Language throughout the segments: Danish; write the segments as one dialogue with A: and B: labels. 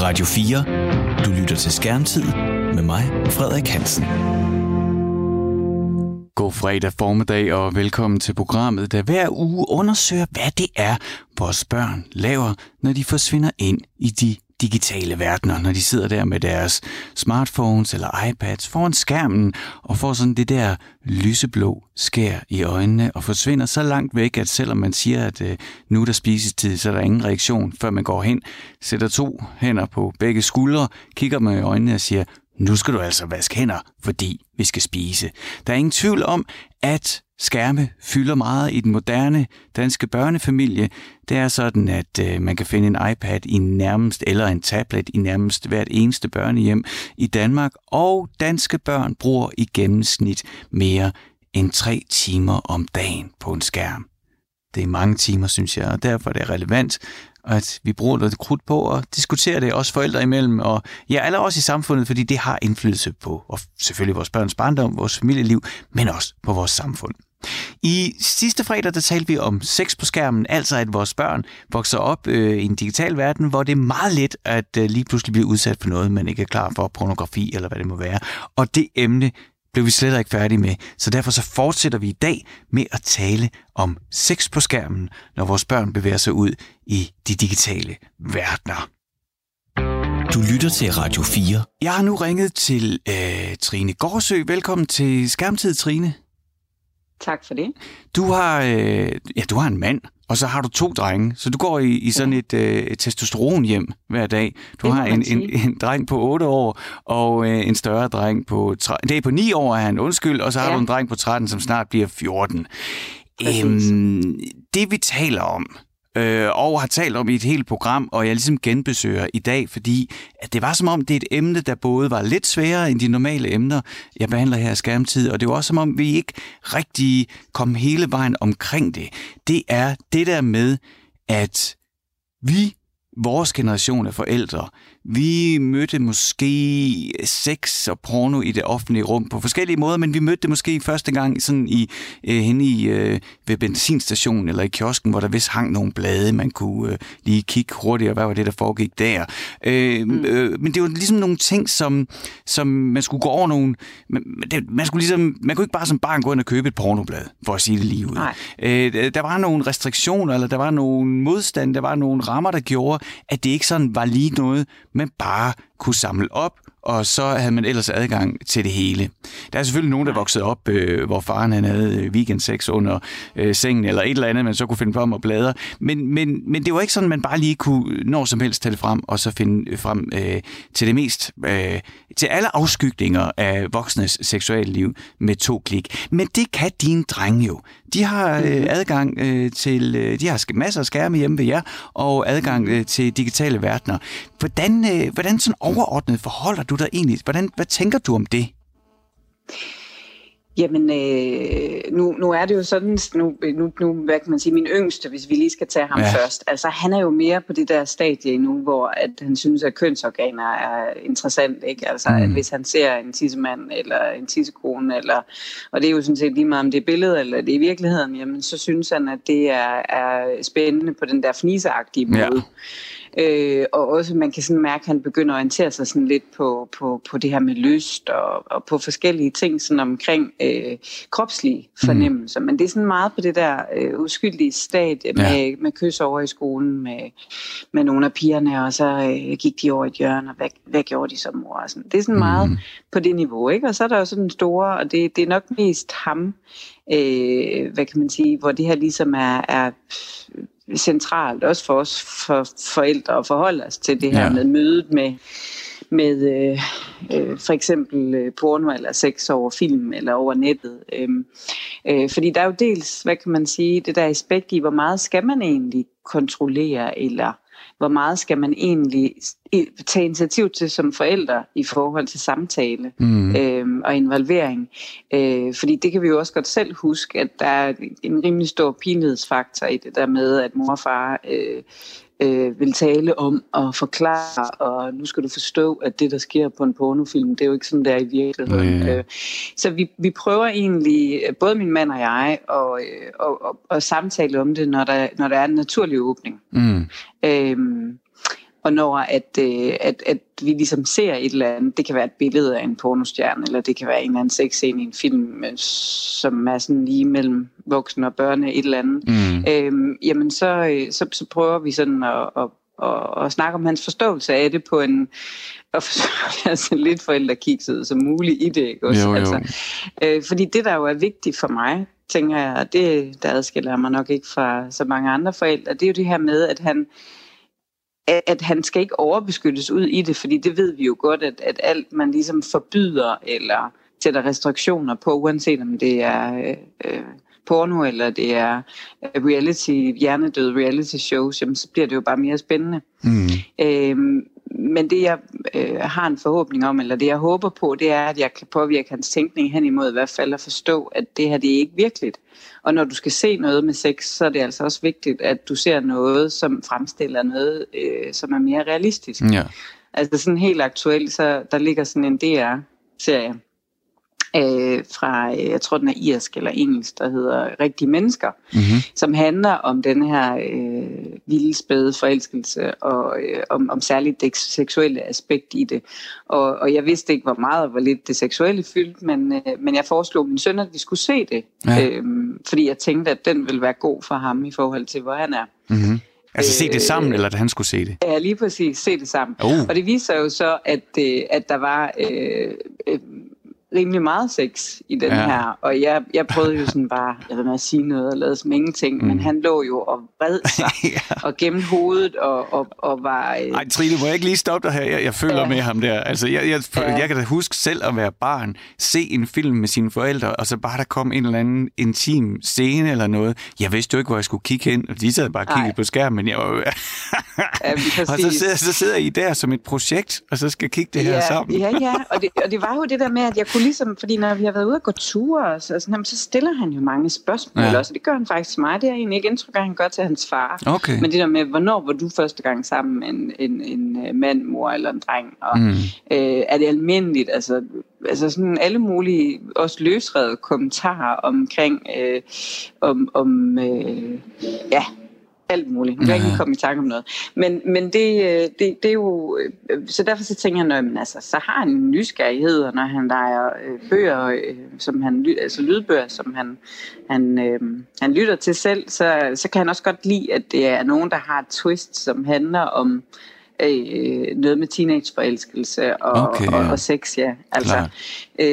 A: Radio 4. Du lytter til Skærmtid med mig, Frederik Hansen.
B: God fredag formiddag og velkommen til programmet, der hver uge undersøger, hvad det er, vores børn laver, når de forsvinder ind i de digitale verdener, når de sidder der med deres smartphones eller iPads foran skærmen og får sådan det der lyseblå skær i øjnene og forsvinder så langt væk, at selvom man siger, at øh, nu er der spisestid, så er der ingen reaktion, før man går hen, sætter to hænder på begge skuldre, kigger med i øjnene og siger, nu skal du altså vaske hænder, fordi vi skal spise. Der er ingen tvivl om, at skærme fylder meget i den moderne danske børnefamilie. Det er sådan, at øh, man kan finde en iPad i nærmest, eller en tablet i nærmest hvert eneste børnehjem i Danmark, og danske børn bruger i gennemsnit mere end tre timer om dagen på en skærm. Det er mange timer, synes jeg, og derfor er det relevant, at vi bruger noget krudt på at diskutere det, også forældre imellem, og ja, alle også i samfundet, fordi det har indflydelse på, og selvfølgelig vores børns barndom, vores familieliv, men også på vores samfund. I sidste fredag, der talte vi om sex på skærmen, altså at vores børn vokser op øh, i en digital verden, hvor det er meget let at øh, lige pludselig blive udsat for noget, man ikke er klar for, pornografi eller hvad det må være. Og det emne blev vi slet ikke færdige med, så derfor så fortsætter vi i dag med at tale om sex på skærmen, når vores børn bevæger sig ud i de digitale verdener.
A: Du lytter til Radio 4.
B: Jeg har nu ringet til øh, Trine Gårdsø. Velkommen til Skærmtid, Trine.
C: Tak for det.
B: Du har, øh, ja, du har en mand, og så har du to drenge, så du går i, i sådan et, øh, testosteron hjem hver dag. Du
C: Det
B: har en, en, en dreng på 8 år, og øh, en større dreng på... tre- Det er på 9 år, er han, undskyld, og så har
C: Ja.
B: du en dreng på 13, som snart bliver 14.
C: Præcis.
B: Øhm, det vi taler om, øh, og har talt om i et helt program, og jeg ligesom genbesøger i dag, fordi at det var som om, det er et emne, der både var lidt sværere end de normale emner, jeg behandler her i skærmtid, og det var også som om, vi ikke rigtig kom hele vejen omkring det. Det er det der med, at vi, vores generation af forældre, vi mødte måske sex og porno i det offentlige rum på forskellige måder, men vi mødte det måske første gang sådan i, øh, henne i, øh, ved benzinstationen eller i kiosken, hvor der vist hang nogle blade, man kunne øh, lige kigge hurtigt, og hvad var det, der foregik der. Øh, mm. øh, men det var ligesom nogle ting, som, som man skulle gå over nogle... Man, det, man, skulle ligesom, man kunne ikke bare som barn gå ind og købe et pornoblad, for at sige det lige ud.
C: Nej.
B: Øh, der var nogle restriktioner, eller der var nogle modstand, der var nogle rammer, der gjorde, at det ikke sådan var lige noget, man bare kunne samle op, og så havde man ellers adgang til det hele. Der er selvfølgelig nogen, der voksede op, øh, hvor faren han havde weekendsex under øh, sengen, eller et eller andet, man så kunne finde på om at bladre. Men, men, men det var ikke sådan, man bare lige kunne når som helst tage det frem, og så finde frem øh, til det mest, øh, til alle afskygninger af voksnes seksuelle liv med to klik. Men det kan dine drenge jo. De har øh, adgang øh, til, øh, de har masser af skærme hjemme ved jer, og adgang øh, til digitale verdener. Hvordan, øh, hvordan sådan overordnet forholder du dig egentlig? Hvordan, hvad tænker du om det?
C: Jamen, øh, nu, nu er det jo sådan, nu, nu, nu, hvad kan man sige, min yngste, hvis vi lige skal tage ham
B: Ja.
C: først. Altså, han er jo mere på det der stadie nu, hvor at han synes, at kønsorganer er interessant, ikke? Altså,
B: mm.
C: at hvis han ser en tissemand eller en tissekone, eller, og det er jo sådan set lige meget, om det er billedet eller det er i virkeligheden, jamen, så synes han, at det er, er spændende på den der fniseagtige måde.
B: Ja.
C: Øh, og også man kan sådan mærke, at han begynder at orientere sig sådan lidt på, på, på det her med lyst og, og på forskellige ting sådan omkring øh, kropslige fornemmelser. Mm. Men det er sådan meget på det der øh, uskyldige stadie med,
B: Ja.
C: med kys over i skolen med, med nogle af pigerne, og så øh, gik de over i et hjørne, og hvad, hvad gjorde de så mor? Og sådan. Det er sådan meget
B: Mhm.
C: på det niveau. Ikke? Og så er der jo sådan store, og det, det er nok mest ham, øh, hvad kan man sige, hvor det her ligesom er, er centralt, også for os for forældre at forholde os til det her
B: Ja.
C: med mødet med, med øh, øh, for eksempel øh, porno eller sex over film eller over nettet. Øhm, øh, fordi der er jo dels, hvad kan man sige, det der aspekt i, hvor meget skal man egentlig kontrollere, eller hvor meget skal man egentlig tage initiativ til som forældre i forhold til samtale
B: Mm.
C: øhm, og involvering. Øh, fordi det kan vi jo også godt selv huske, at der er en rimelig stor pinlighedsfaktor i det der med, at mor og far øh, øh, vil tale om og forklare, og nu skal du forstå, at det, der sker på en pornofilm, det er jo ikke sådan, der i virkeligheden.
B: Nej.
C: Øh, så vi, vi prøver egentlig, både min mand og jeg, at, øh, og, og, og samtale om det, når der, når der er en naturlig åbning.
B: Mm.
C: Øhm, og når at, øh, at, at vi ligesom ser et eller andet, det kan være et billede af en pornostjerne, eller det kan være en eller anden sexscene i en film, øh, som er sådan lige mellem voksne og børne, et eller andet, mm. øhm, jamen så, øh, så, så prøver vi sådan at, at, at, at snakke om hans forståelse af det på en, og forsøge altså lidt forældrekikset som muligt i det, ikke også?
B: Jo, jo.
C: Altså, øh, fordi det, der jo er vigtigt for mig, tænker jeg, og det der adskiller mig nok ikke fra så mange andre forældre, det er jo det her med, at han at, at han skal ikke overbeskyttes ud i det, fordi det ved vi jo godt, at, at alt man ligesom forbyder eller sætter restriktioner på, uanset om det er øh, porno eller det er øh, reality, hjernedøde reality shows, jamen, så bliver det jo bare mere spændende. Mm. Øhm, men det jeg øh, har en forhåbning om, eller det jeg håber på, det er, at jeg kan påvirke hans tænkning hen imod i hvert fald at forstå, at det her det er ikke virkeligt. Og når du skal se noget med sex, så er det altså også vigtigt, at du ser noget, som fremstiller noget, øh, som er mere realistisk.
B: Ja.
C: Altså sådan helt aktuelt, så der ligger sådan en DR-serie, øh, fra, øh, jeg tror den er irsk eller engelsk, der hedder Rigtige Mennesker, mm-hmm. som handler om den her øh, vilde spæde forelskelse og øh, om, om særligt det seksuelle aspekt i det. Og, og jeg vidste ikke, hvor meget og hvor lidt det seksuelle fyldte, men, øh, men jeg foreslog min søn, at vi skulle se det, ja. øh, fordi jeg tænkte, at den ville være god for ham i forhold til, hvor han er.
B: Mm-hmm. Altså se det sammen, øh, eller at han skulle se det?
C: Ja, lige præcis. Se det sammen. Uh. Og det viser jo så, at, øh, at der var øh, øh, rimelig meget sex i den ja. her, og jeg, jeg prøvede jo sådan bare, jeg ved at sige noget og lade som ingenting, mm. men han lå jo og vred sig, ja. og gennem hovedet, og, og, og var...
B: Øh... Ej, Trine, må jeg ikke lige stoppe dig her? Jeg, jeg føler ja. med ham der. Altså, jeg, jeg, ja. jeg kan da huske selv at være barn, se en film med sine forældre, og så bare der kom en eller anden intim scene eller noget. Jeg vidste jo ikke, hvor jeg skulle kigge hen, og de sad bare og kiggede på skærmen, men jeg var ja, og så sidder, så sidder I der som et projekt, og så skal kigge det
C: ja,
B: her sammen.
C: ja, ja, og det, og det var jo det der med, at jeg kunne ligesom, fordi når vi har været ude og gå ture, så, sådan, så stiller han jo mange spørgsmål ja. også, det gør han faktisk til mig. Det er egentlig ikke indtryk, at han gør til hans far.
B: Okay.
C: Men det der med, hvornår var du første gang sammen med en, en, en øh, mand, mor eller en dreng? Og mm. øh, er det almindeligt? Altså, altså sådan alle mulige, også løsredet kommentarer omkring, øh, om, om øh, ja, alt muligt. Jeg kan ikke komme i tanke om noget. Men, men det, øh, det, det er jo... Øh, så derfor så tænker jeg, at altså, så har han en nysgerrighed, og når han leger øh, bøger, som han, altså lydbøger, som han, han, øh, han lytter til selv, så, så kan han også godt lide, at det er nogen, der har et twist, som handler om øh, noget med teenageforelskelse og, okay, ja. og, og sex, ja. Altså, øh,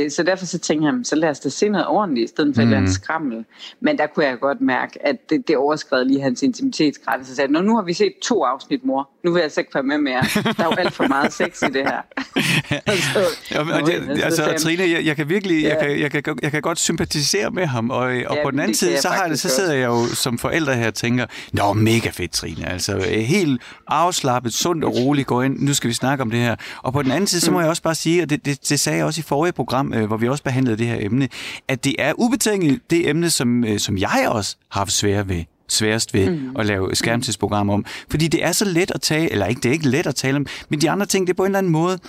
C: så derfor så tænkte jeg, så lad os da se noget ordentligt, i stedet for mm. en skrammel. Men der kunne jeg godt mærke, at det, det overskred lige hans intimitetsgrad. Så sagde jeg, nu har vi set to afsnit, mor. Nu vil jeg så ikke være med mere. Der er jo alt for meget sex i det her.
B: altså, ja, men, det, altså, Trine, jeg, jeg kan virkelig, ja. jeg, kan, jeg, kan, jeg kan godt sympatisere med ham, og, og ja, på den anden side, så, har det, så sidder jeg jo som forældre her og tænker, nå, mega fedt, Trine. Altså, helt afslappet, sundt og roligt gå ind, nu skal vi snakke om det her. Og på den anden side, så må mm. jeg også bare sige, og det, det, det sagde jeg også i forrige program, øh, hvor vi også behandlede det her emne, at det er ubetinget det emne, som, øh, som jeg også har haft svært ved sværest ved mm. at lave skærmtidsprogram om. Fordi det er så let at tale, eller ikke, det er ikke let at tale om, men de andre ting, det er på en eller anden måde,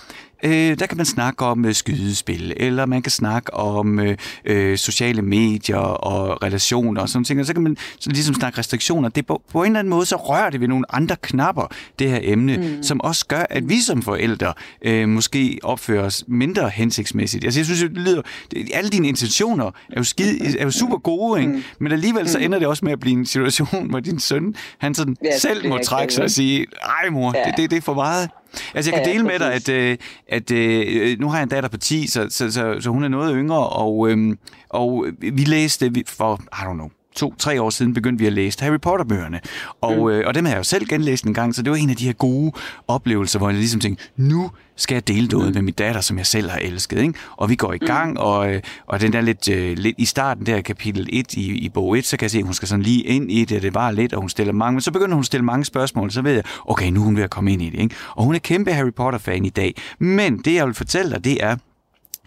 B: Øh, der kan man snakke om øh, skydespil, eller man kan snakke om øh, øh, sociale medier og relationer og sådan ting. Og så kan man så ligesom snakke restriktioner. Det på, på en eller anden måde, så rører det ved nogle andre knapper, det her emne, mm. som også gør, at vi som forældre øh, måske opfører os mindre hensigtsmæssigt. Altså jeg synes, det lyder, det, alle dine intentioner er jo, skide, er jo super gode, ikke? Mm. men alligevel så mm. ender det også med at blive en situation, hvor din søn, han sådan ja, selv må trække sig og sige, ej mor, ja. det, det, det er for meget. Altså, jeg kan dele med dig, at, øh, at, at øh, nu har jeg en datter på 10, så, så, så, så hun er noget yngre, og, øhm, og vi læste for, I don't know, to-tre år siden begyndte vi at læse Harry Potter-bøgerne. Og, mm. øh, og dem har jeg jo selv genlæst en gang, så det var en af de her gode oplevelser, hvor jeg ligesom tænkte, nu skal jeg dele noget mm. med min datter, som jeg selv har elsket. Ikke? Og vi går i gang, mm. og, øh, og den der lidt, øh, lidt i starten der kapitel 1 i, i bog 1, så kan jeg se, at hun skal sådan lige ind i det, det var lidt, og hun stiller mange, men så begynder hun at stille mange spørgsmål, så ved jeg, okay, nu er hun ved at komme ind i det. Ikke? Og hun er kæmpe Harry Potter-fan i dag. Men det, jeg vil fortælle dig, det er,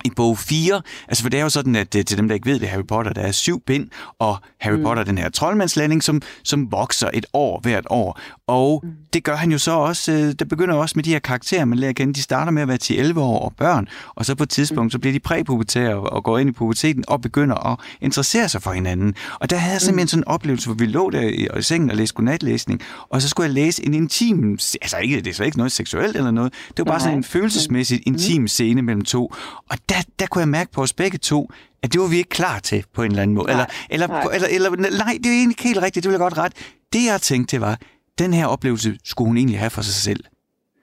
B: i bog 4, altså for det er jo sådan, at det, til dem, der ikke ved det, Harry Potter, der er syv bind, og Harry mm. Potter, den her troldmandslanding, som, som vokser et år hvert år. Og mm. det gør han jo så også, øh, det begynder også med de her karakterer, man lærer at kende. De starter med at være 10-11 år og børn, og så på et tidspunkt, mm. så bliver de præpubertære og går ind i puberteten og begynder at interessere sig for hinanden. Og der havde jeg simpelthen mm. sådan en oplevelse, hvor vi lå der i, i sengen og læste godnatlæsning, og så skulle jeg læse en intim, altså ikke, det er så ikke noget seksuelt eller noget, det var bare Nej. sådan en følelsesmæssigt intim scene mellem to. Og der, der kunne jeg mærke på os begge to, at det var vi ikke klar til på en eller anden måde. Nej, eller, eller, nej. eller, eller, nej, det er egentlig ikke helt rigtigt, det vil jeg godt ret. Det jeg tænkte, det var, den her oplevelse skulle hun egentlig have for sig selv.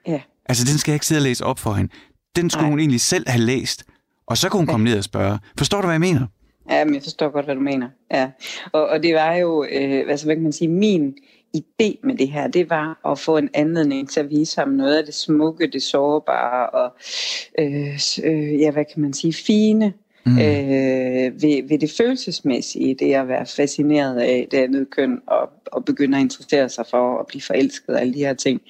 C: Ja.
B: Altså, den skal jeg ikke sidde og læse op for hende. Den skulle nej. hun egentlig selv have læst. Og så kunne hun komme ned og spørge. Forstår du, hvad jeg mener?
C: Ja, men jeg forstår godt, hvad du mener. Ja. Og, og det var jo, øh, altså, hvad kan man sige, min idé med det her, det var at få en anledning til at vise ham noget af det smukke, det sårbare og, øh, øh, ja, hvad kan man sige, fine mm. øh, ved, ved det følelsesmæssige, det at være fascineret af det andet køn og, og begynde at interessere sig for at blive forelsket og alle de her ting.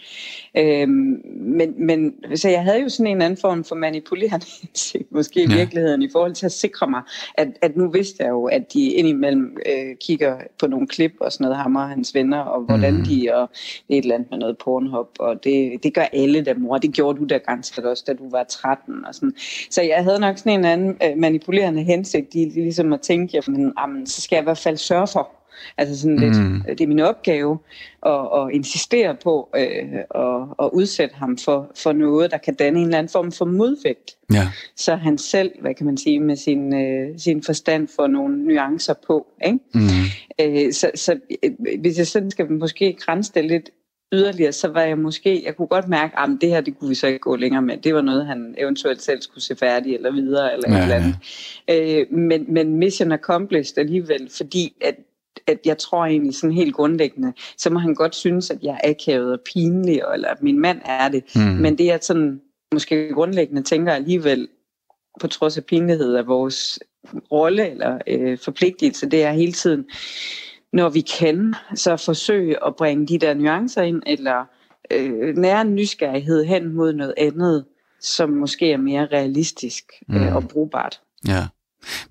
C: Øh, men, men så jeg havde jo sådan en anden form for manipulerende måske i ja. virkeligheden i forhold til at sikre mig, at, at nu vidste jeg jo, at de indimellem øh, kigger på nogle klip og sådan noget, ham og hans venner, og hvordan mm. de, og et eller andet med noget pornhop, og det, det gør alle der mor. Det gjorde du da ganske også, da du var 13 og sådan. Så jeg havde nok sådan en anden øh, manipulerende hensigt i ligesom at tænke, jamen, jamen, så skal jeg i hvert fald sørge for, Altså sådan lidt, mm. det er min opgave at, at insistere på øh, at, at udsætte ham for, for noget, der kan danne en eller anden form for modvægt.
B: Ja.
C: Så han selv, hvad kan man sige, med sin, øh, sin forstand får nogle nuancer på. Ikke? Mm. Øh, så, så øh, hvis jeg sådan skal måske grænse det lidt yderligere, så var jeg måske, jeg kunne godt mærke, at det her, det kunne vi så ikke gå længere med. Det var noget, han eventuelt selv skulle se færdig eller videre, eller ja, et eller andet. Ja. Øh, men, men mission accomplished alligevel, fordi at, at jeg tror egentlig sådan helt grundlæggende, så må han godt synes, at jeg er akavet og pinlig, eller at min mand er det. Mm. Men det er sådan, måske grundlæggende tænker alligevel, på trods af pinlighed af vores rolle eller øh, forpligtelse, det er hele tiden, når vi kan, så forsøge at bringe de der nuancer ind, eller øh, nære en nysgerrighed hen mod noget andet, som måske er mere realistisk øh, mm. og brugbart.
B: Ja.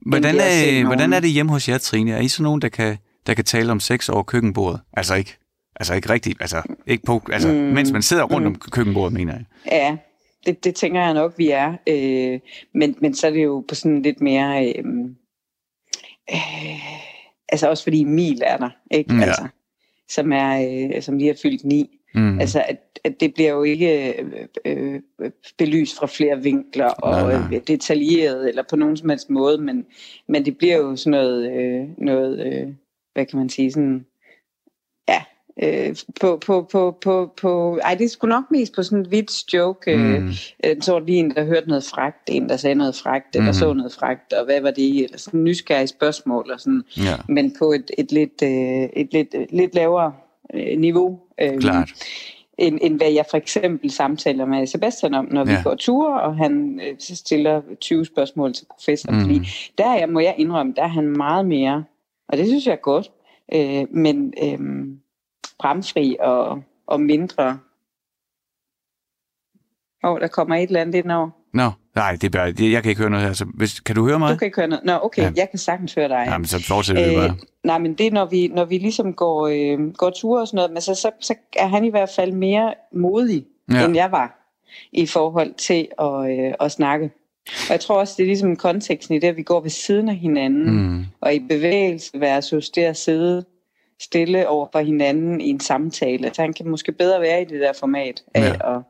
B: Hvordan er, hvordan er det hjemme hos jer, Trine? Er I så nogen, der kan, der kan tale om sex over køkkenbordet? Altså ikke, altså ikke rigtigt, altså, ikke på, altså, mm. mens man sidder rundt mm. om køkkenbordet, mener jeg.
C: Ja, det, det tænker jeg nok, vi er. Øh, men, men så er det jo på sådan lidt mere... Øh, øh, altså også fordi Emil er der, ikke? Mm, ja. Altså, som, er, øh, som lige har fyldt ni. Mm. Altså, at, at det bliver jo ikke øh, øh, belyst fra flere vinkler og nej, nej. Øh, detaljeret eller på nogen som helst måde, men, men det bliver jo sådan noget, øh, noget øh, hvad kan man sige, sådan, øh, på, på, på, på, på, ej, det er sgu nok mest på sådan en vits joke. Øh, mm. Øh, så lige en, der hørte noget fragt, en, der sagde noget fragt, mm. eller så noget fragt, og hvad var det, eller sådan en nysgerrig spørgsmål, og sådan, ja. men på et, et, lidt, øh, et lidt, lidt lavere øh, niveau.
B: Øh, Klart
C: end, end hvad jeg for eksempel samtaler med Sebastian om, når ja. vi går ture, og han øh, stiller 20 spørgsmål til professoren. Mm. Fordi der er, må jeg indrømme, der er han meget mere og det synes jeg er godt. Øh, men øh, bramfri og, og mindre... Åh, oh, der kommer et eller andet ind over.
B: Nå, no, nej, det er bare, jeg kan ikke høre noget her. Så hvis, kan du høre mig?
C: Du kan ikke høre noget. Nå, okay, ja. jeg kan sagtens høre dig.
B: Jamen, så fortsætter vi bare. Øh,
C: nej, men det er, når vi, når vi ligesom går, øh, går ture og sådan noget, men så, så, så er han i hvert fald mere modig, ja. end jeg var, i forhold til at, øh, at snakke. Og jeg tror også, det er ligesom konteksten i det, at vi går ved siden af hinanden, mm. og i bevægelse versus det at sidde stille over for hinanden i en samtale. Så han kan måske bedre være i det der format af, ja. at,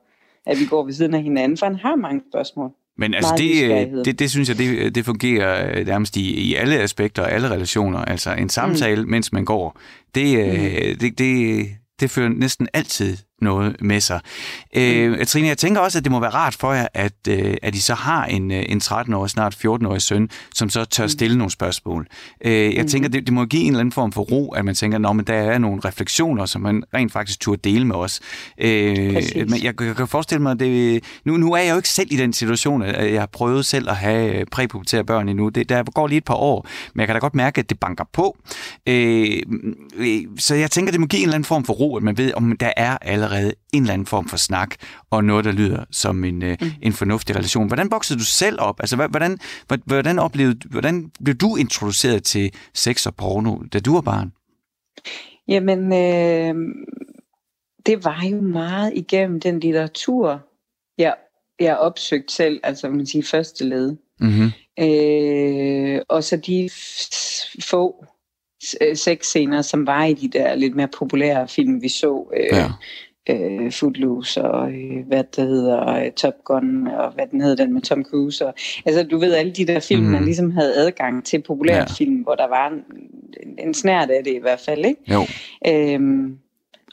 C: at vi går ved siden af hinanden, for han har mange spørgsmål.
B: Men altså det, det, det synes jeg, det, det fungerer nærmest i, i alle aspekter og alle relationer. Altså en samtale, mm. mens man går, det, mm. det, det, det fører næsten altid noget med sig. Øh, mm. Trine, jeg tænker også, at det må være rart for jer, at, øh, at I så har en, øh, en 13-årig, snart 14-årig søn, som så tør mm. stille nogle spørgsmål. Øh, jeg mm. tænker, det, det må give en eller anden form for ro, at man tænker, at der er nogle refleksioner, som man rent faktisk turde dele med os. Øh, men jeg, jeg kan forestille mig, at det, nu, nu er jeg jo ikke selv i den situation, at jeg har prøvet selv at have præpubertære børn endnu. Det, der går lige et par år, men jeg kan da godt mærke, at det banker på. Øh, så jeg tænker, det må give en eller anden form for ro, at man ved, om der er alle allerede en eller anden form for snak, og noget, der lyder som en, øh, mm. en fornuftig relation. Hvordan voksede du selv op? Altså, hvordan, hvordan, oplevede, hvordan blev du introduceret til sex og porno, da du var barn?
C: Jamen, øh, det var jo meget igennem den litteratur, jeg, jeg opsøgte selv, altså man siger første led. Mm-hmm. Øh, og så de få sexscener, som var i de der lidt mere populære film, vi så. Øh, ja øh, Footloose og øh, hvad det hedder, øh, Top Gun og hvad den hedder den med Tom Cruise. Og, altså du ved alle de der film, mm. man ligesom havde adgang til populære ja. film, hvor der var en, en, snært af det i hvert fald, ikke?
B: Jo.
C: Øhm,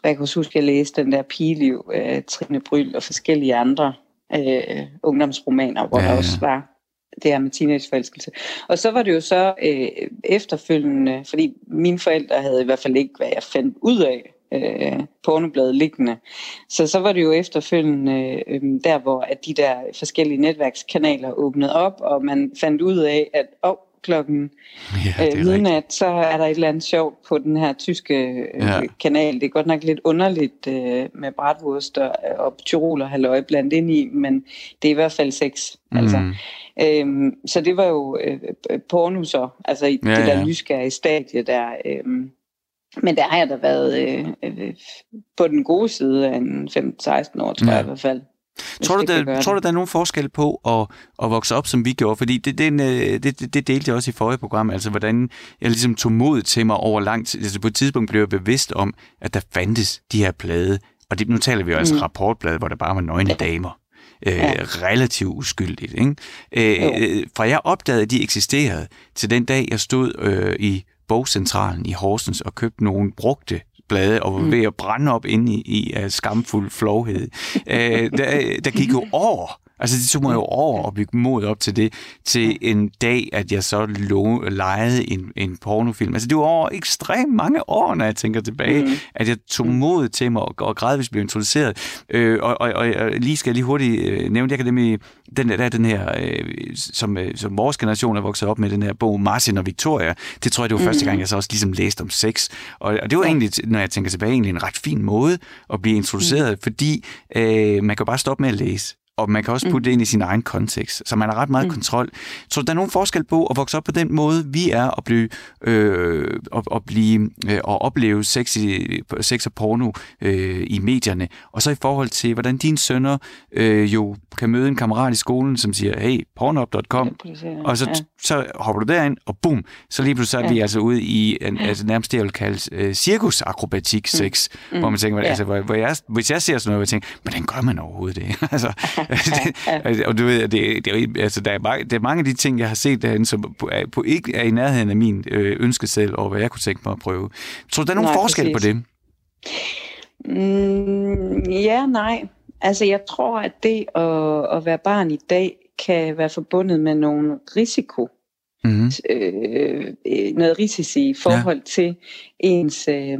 C: jeg kan huske, at jeg læste den der Pigeliv, øh, Trine Bryl og forskellige andre øh, ungdomsromaner, hvor ja, der også var det her med teenageforelskelse. Og så var det jo så øh, efterfølgende, fordi mine forældre havde i hvert fald ikke, hvad jeg fandt ud af, øh, pornobladet liggende. Så så var det jo efterfølgende øh, der, hvor at de der forskellige netværkskanaler åbnede op, og man fandt ud af, at oh, klokken ja, øh, midnat, så er der et eller andet sjovt på den her tyske øh, ja. kanal. Det er godt nok lidt underligt øh, med bratwurst og, og tyroler halløj blandt ind i, men det er i hvert fald sex. Mm. Altså. Øhm, så det var jo øh, porno så, altså i ja, det der ja. nysgerrige stadie der. Øh, men der har jeg da været øh, øh, på den gode side af en 15-16 år, tror ja. jeg i hvert fald.
B: Tror du, der, tror du, der er nogen forskel på at, at vokse op, som vi gjorde? Fordi det, det, det, det, det delte jeg også i forrige program, altså hvordan jeg ligesom tog mod til mig over lang tid. Altså på et tidspunkt blev jeg bevidst om, at der fandtes de her plade, og det, nu taler vi jo altså mm. rapportblade, hvor der bare var nøgne damer. Øh, ja. relativt uskyldigt. Ikke? Øh, fra jeg opdagede, at de eksisterede, til den dag, jeg stod øh, i bogcentralen i Horsens og købte nogle brugte blade og var mm. ved at brænde op inde i, i uh, skamfuld flovhed. uh, der, der gik jo år, Altså det tog mig jo over at bygge mod op til det, til en dag, at jeg så lo, lejede en, en pornofilm. Altså det var over ekstremt mange år, når jeg tænker tilbage, mm. at jeg tog mod til mig og, og gradvist blev introduceret. Øh, og, og, og, og lige skal jeg lige hurtigt øh, nævne, jeg kan nemlig, den der, den her, øh, som, øh, som vores generation er vokset op med, den her bog Martin og Victoria, det tror jeg, det var mm. første gang, jeg så også ligesom læste om sex. Og, og det var egentlig, når jeg tænker tilbage, egentlig en ret fin måde at blive introduceret, mm. fordi øh, man kan bare stoppe med at læse og man kan også putte mm. det ind i sin egen kontekst, så man har ret meget mm. kontrol. Så der er nogen forskel på at vokse op på den måde, vi er, og blive, øh, og, og blive øh, og opleve sex, i, sex og porno øh, i medierne, og så i forhold til, hvordan dine sønner øh, jo kan møde en kammerat i skolen, som siger, hey, pornhub.com, og så, ja. så hopper du derind, og bum, så lige pludselig så er ja. vi altså ude i en, altså nærmest det, jeg vil kalde øh, cirkusakrobatik sex, mm. hvor man tænker, ja. altså, hvor, hvor jeg, hvis jeg ser sådan noget, jeg tænker, hvordan gør man overhovedet det? altså, og du ved, det, det, altså, der, er mange, der er mange af de ting, jeg har set derinde, som på, på ikke er i nærheden af min øh, ønske selv, og hvad jeg kunne tænke mig at prøve. Tror du, der er nogen nej, forskel præcis. på det?
C: Mm, ja, nej. Altså, jeg tror, at det at, at være barn i dag kan være forbundet med nogle risiko. Mm-hmm. Øh, noget risici i forhold ja. til ens øh,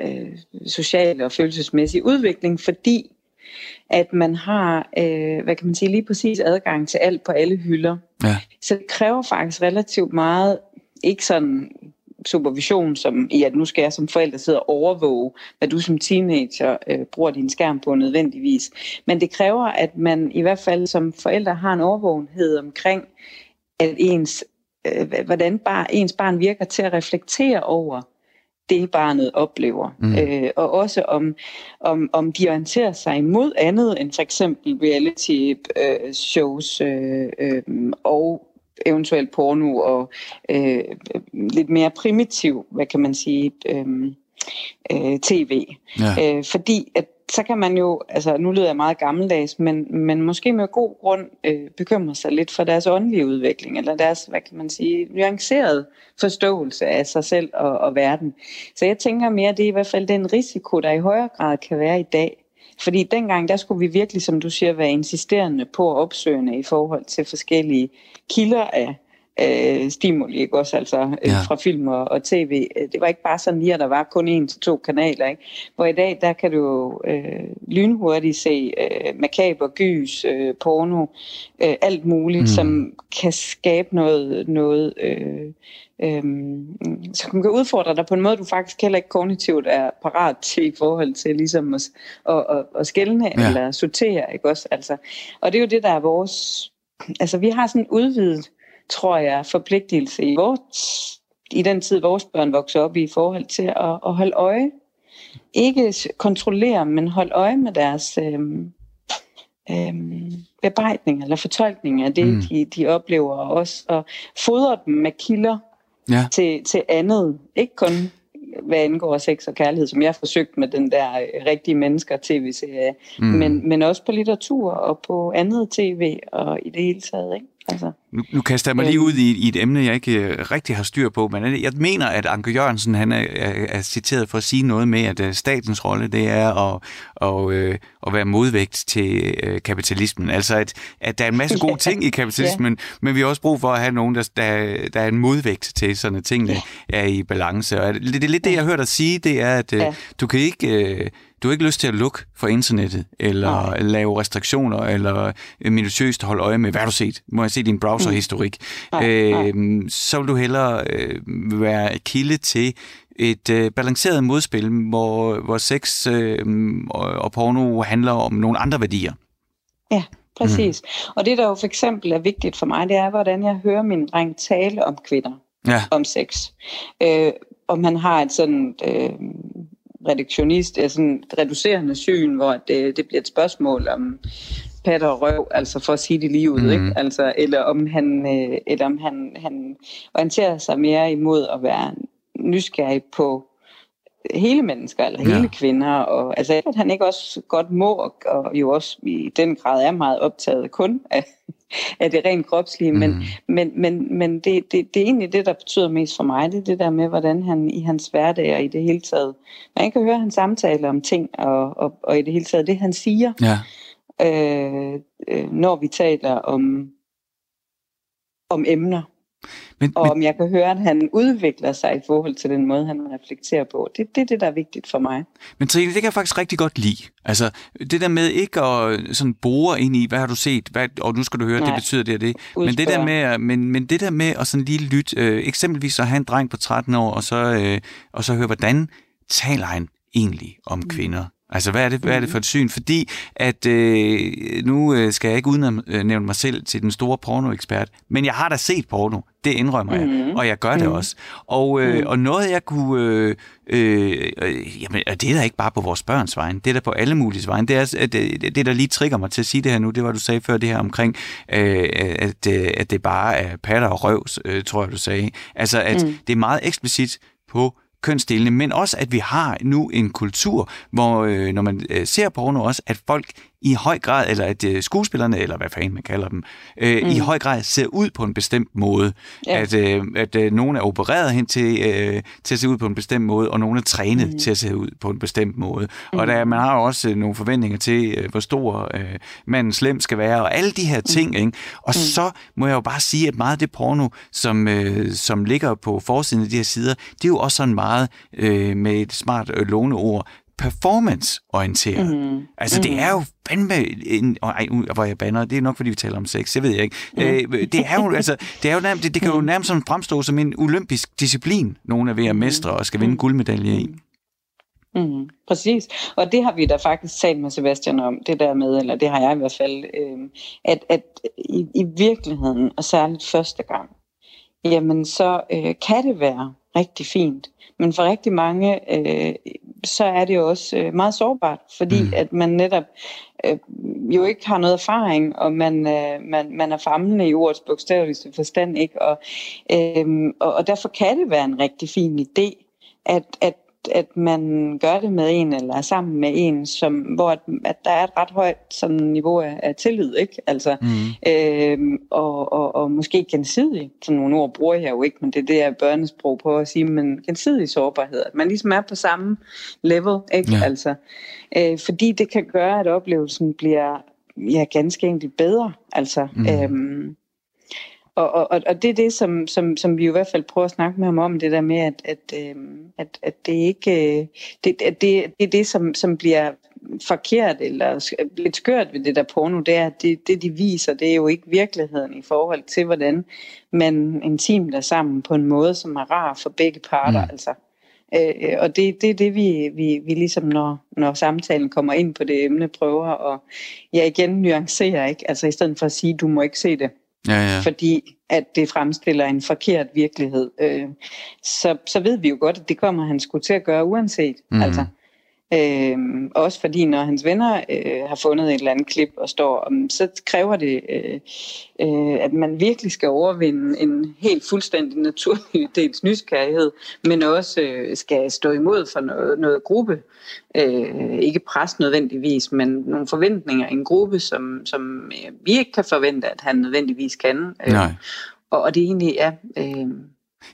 C: øh, sociale og følelsesmæssige udvikling, fordi at man har, øh, hvad kan man sige, lige præcis adgang til alt på alle hylder. Ja. Så det kræver faktisk relativt meget, ikke sådan supervision, som i at nu skal jeg som forælder sidde og overvåge, hvad du som teenager øh, bruger din skærm på nødvendigvis. Men det kræver, at man i hvert fald som forælder har en overvågenhed omkring, at ens, øh, hvordan bare, ens barn virker til at reflektere over, det barnet oplever. Mm. Øh, og også om, om, om de orienterer sig imod andet end for eksempel reality øh, shows øh, øh, og eventuelt porno og øh, lidt mere primitiv, hvad kan man sige, øh, øh, tv. Ja. Øh, fordi at så kan man jo, altså nu lyder jeg meget gammeldags, men, men måske med god grund øh, bekymre sig lidt for deres åndelige udvikling, eller deres, hvad kan man sige, nuanceret forståelse af sig selv og, og verden. Så jeg tænker mere, det er i hvert fald den risiko, der i højere grad kan være i dag. Fordi dengang, der skulle vi virkelig, som du siger, være insisterende på at opsøgende i forhold til forskellige kilder af øh, stimuli, ikke også altså øh, ja. fra film og, og tv. Det var ikke bare sådan lige, at der var kun en til to kanaler, ikke? Hvor i dag, der kan du øh, lynhurtigt se øh, makaber, gys, øh, porno, øh, alt muligt, mm. som kan skabe noget, noget øh, øh, som kan udfordre dig på en måde, du faktisk heller ikke kognitivt er parat til i forhold til ligesom at, at, at, at skælne ja. eller sortere, ikke også? Altså, og det er jo det, der er vores... Altså, vi har sådan udvidet tror jeg, forpligtelse i, vores, i den tid, vores børn vokser op i, i forhold til at, at holde øje ikke kontrollere, men holde øje med deres øh, øh, bearbejdning eller fortolkning af det, mm. de, de oplever, og også og fodre dem med kilder ja. til, til andet. Ikke kun hvad angår sex og kærlighed, som jeg har forsøgt med den der øh, rigtige mennesker tv-serie, mm. men, men også på litteratur og på andet tv og i det hele taget. Ikke?
B: Altså, nu, nu kaster jeg mig lige ud i, i et emne, jeg ikke uh, rigtig har styr på, men jeg mener, at Anke Jørgensen han er, er, er citeret for at sige noget med, at uh, statens rolle det er at, og, uh, at være modvægt til uh, kapitalismen. Altså, at, at der er en masse gode ting i kapitalismen, ja. men vi har også brug for at have nogen, der, der, der er en modvægt til, sådan at tingene ja. er i balance. Og det, det er lidt det, jeg har hørt dig sige, det er, at uh, ja. du kan ikke... Uh, du har ikke lyst til at lukke for internettet, eller Nej. lave restriktioner, eller minutiøst holde øje med, hvad har du set? Må jeg se din browserhistorik? Mm. Øh, så vil du hellere øh, være kilde til et øh, balanceret modspil, hvor, hvor sex øh, og, og porno handler om nogle andre værdier.
C: Ja, præcis. Mm. Og det, der jo for eksempel er vigtigt for mig, det er, hvordan jeg hører min dreng tale om kvinder, ja. om sex. Øh, om han har et sådan øh, reduktionist, altså en reducerende syn, hvor det, det bliver et spørgsmål om patter og røv, altså for at sige det lige ud, mm. ikke? Altså, eller om han, øh, eller om han, han orienterer sig mere imod at være nysgerrig på hele mennesker, eller hele ja. kvinder, og altså at han ikke også godt må, og, jo også i den grad er meget optaget kun af, af det rent kropslige, mm. men, men, men, men det, det, det er egentlig det, der betyder mest for mig, det er det der med, hvordan han i hans hverdag og i det hele taget, man kan høre hans samtaler om ting, og, og, og i det hele taget det, han siger, ja. øh, øh, når vi taler om, om emner. Men, og om jeg kan høre, at han udvikler sig i forhold til den måde, han reflekterer på. Det, det er det, der er vigtigt for mig.
B: Men Trine, det kan jeg faktisk rigtig godt lide. Altså, det der med ikke at sådan bore ind i, hvad har du set, hvad, og nu skal du høre, Nej. det betyder det og det. Men det, der med, men, men det der med at sådan lige lytte, øh, eksempelvis at have en dreng på 13 år, og så, øh, og så høre, hvordan taler han egentlig om mm. kvinder? Altså, hvad er det, hvad er det for et syn? Fordi at øh, nu øh, skal jeg ikke udnævne mig selv til den store pornoekspert, men jeg har da set porno, det indrømmer jeg, mm. og jeg gør det mm. også. Og, øh, mm. og noget, jeg kunne... Øh, øh, jamen, det er da ikke bare på vores børns vejen, det er da på alle mulige vejen. Det, er, det, det, der lige trigger mig til at sige det her nu, det var, du sagde før, det her omkring, øh, at, at det bare er patter og røvs, øh, tror jeg, du sagde. Altså, at mm. det er meget eksplicit på kønsdelene, men også at vi har nu en kultur, hvor øh, når man øh, ser porno også, at folk i høj grad, eller at øh, skuespillerne, eller hvad fanden man kalder dem, øh, mm. i høj grad ser ud på en bestemt måde. Ja. At, øh, at øh, nogen er opereret hen til, øh, til at se ud på en bestemt måde, og nogen er trænet mm. til at se ud på en bestemt måde. Mm. Og der, man har også øh, nogle forventninger til, øh, hvor stor øh, manden slem skal være, og alle de her ting. Mm. Ikke? Og mm. så må jeg jo bare sige, at meget af det porno, som, øh, som ligger på forsiden af de her sider, det er jo også sådan meget øh, med et smart øh, låneord, performance-orienteret. Mm-hmm. Altså, mm-hmm. det er jo fandme en... Ej, hvor jeg banner, det er nok, fordi vi taler om sex, det ved jeg ikke. Mm. Øh, det er jo, altså, det, er jo nærmest, det, det kan jo mm. nærmest sådan fremstå som en olympisk disciplin, nogen er ved at mm. mestre og skal vinde mm. guldmedalje i.
C: Mm, præcis, og det har vi da faktisk talt med Sebastian om, det der med, eller det har jeg i hvert fald, øh, at, at i, i virkeligheden, og særligt første gang, jamen så øh, kan det være rigtig fint, men for rigtig mange, øh, så er det jo også øh, meget sårbart, fordi mm. at man netop øh, jo ikke har noget erfaring, og man, øh, man, man er famlende i ordets bogstaveligste forstand, ikke? Og, øh, og, og derfor kan det være en rigtig fin idé, at, at at man gør det med en eller er sammen med en, som, hvor at, at der er et ret højt sådan, niveau af, af tillid, ikke? Altså, mm. øhm, og, og, og måske gensidig, sådan nogle ord bruger jeg jo ikke, men det er det, jeg børnesprog på at sige, men gensidig sårbarhed, at man ligesom er på samme level, ikke? Ja. Altså, øh, fordi det kan gøre, at oplevelsen bliver ja, ganske enkelt bedre, altså, mm. øhm, og, og, og det er det, som, som, som vi i hvert fald prøver at snakke med ham om, det der med, at, at, øhm, at, at det ikke øh, det, at det, det er det, som, som bliver forkert eller lidt skørt ved det der porno, det er, at det, det, de viser, det er jo ikke virkeligheden i forhold til, hvordan man intimt er sammen på en måde, som er rar for begge parter. Mm. Altså. Øh, og det, det er det, vi, vi, vi ligesom, når, når samtalen kommer ind på det emne, prøver at ja, igen nuancere, ikke? Altså i stedet for at sige, du må ikke se det. Ja, ja. Fordi at det fremstiller en forkert virkelighed. Øh, så, så ved vi jo godt, at det kommer han skulle til at gøre uanset. Mm. Altså, Øh, også fordi, når hans venner øh, har fundet et eller andet klip og står, så kræver det, øh, øh, at man virkelig skal overvinde en helt fuldstændig naturlig dels nysgerrighed, men også øh, skal stå imod for noget, noget gruppe. Øh, ikke pres nødvendigvis, men nogle forventninger i en gruppe, som, som øh, vi ikke kan forvente, at han nødvendigvis kan. Øh,
B: Nej.
C: Og, og det er egentlig, ja... Øh,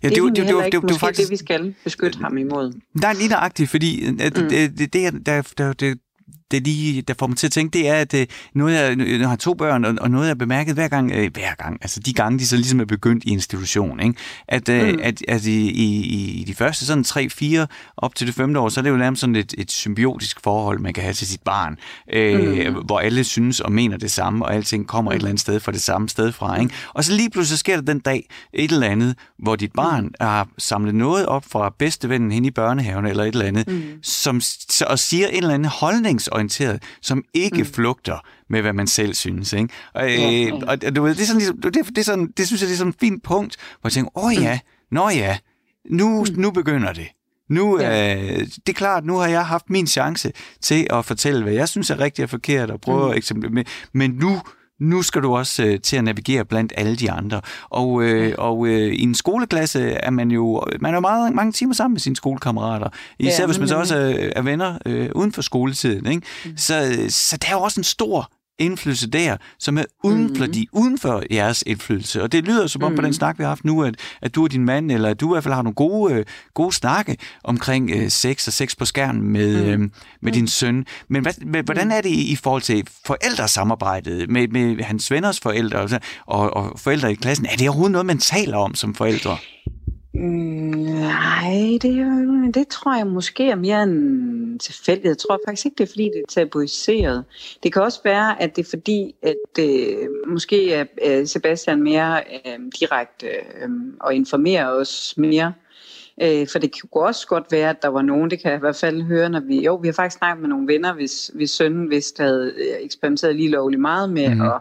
B: Ja,
C: det,
B: det,
C: er
B: det, det,
C: det,
B: det,
C: det,
B: det, det, faktisk,
C: det, vi skal beskytte ham imod.
B: Er lige nøjagtigt, fordi mm. det, det, det, det, der, der, der, det lige, der får mig til at tænke, det er, at øh, noget jeg, jeg har to børn, og, og noget jeg har bemærket hver gang, øh, hver gang, altså de gange, de så ligesom er begyndt i institution, ikke? At, øh, mm. at, at i, i, i de første sådan 3-4 op til det femte år, så er det jo nærmest sådan et, et symbiotisk forhold, man kan have til sit barn, øh, mm. hvor alle synes og mener det samme, og alting kommer mm. et eller andet sted fra det samme sted fra, ikke? Og så lige pludselig sker der den dag et eller andet, hvor dit barn mm. har samlet noget op fra bedstevennen hen i børnehaven, eller et eller andet, mm. som, og siger en eller anden holdningsorienteret orienteret, som ikke mm. flugter med, hvad man selv synes. Ikke? Og, øh, og, og du ved, det, er sådan, ligesom, det, det, er sådan, det synes jeg, det er sådan et fint punkt, hvor jeg tænker, åh ja, mm. nå ja, nu, mm. nu begynder det. Nu, ja. øh, det er klart, nu har jeg haft min chance til at fortælle, hvad jeg synes er rigtigt og forkert, og prøve mm. at eksempel med, men nu nu skal du også øh, til at navigere blandt alle de andre. Og, øh, og øh, i en skoleklasse er man jo man er meget, mange timer sammen med sine skolekammerater. Især ja, hvis man så også er, er venner øh, uden for skoletiden. Ikke? Mm. Så, så der er jo også en stor indflydelse der, som er uden for, mm. de, uden for jeres indflydelse. Og det lyder som om mm. på den snak, vi har haft nu, at, at du og din mand, eller at du i hvert fald har nogle gode, øh, gode snakke omkring øh, sex og sex på skærmen med, mm. øh, med mm. din søn. Men hvad, med, hvordan er det i, forhold til forældresamarbejdet med, med hans venners forældre og, og, og forældre i klassen? Er det overhovedet noget, man taler om som forældre?
C: Mm, nej, det, det tror jeg måske er mere en tilfældighed. Jeg tror faktisk ikke, det er fordi, det er tabuiseret. Det kan også være, at det er fordi, at øh, måske er Sebastian mere øh, direkte øh, og informerer os mere. Øh, for det kunne også godt være, at der var nogen, det kan jeg i hvert fald høre, når vi... Jo, vi har faktisk snakket med nogle venner, hvis, hvis sønnen vist havde eksperimenteret lige lovligt meget med mm-hmm. at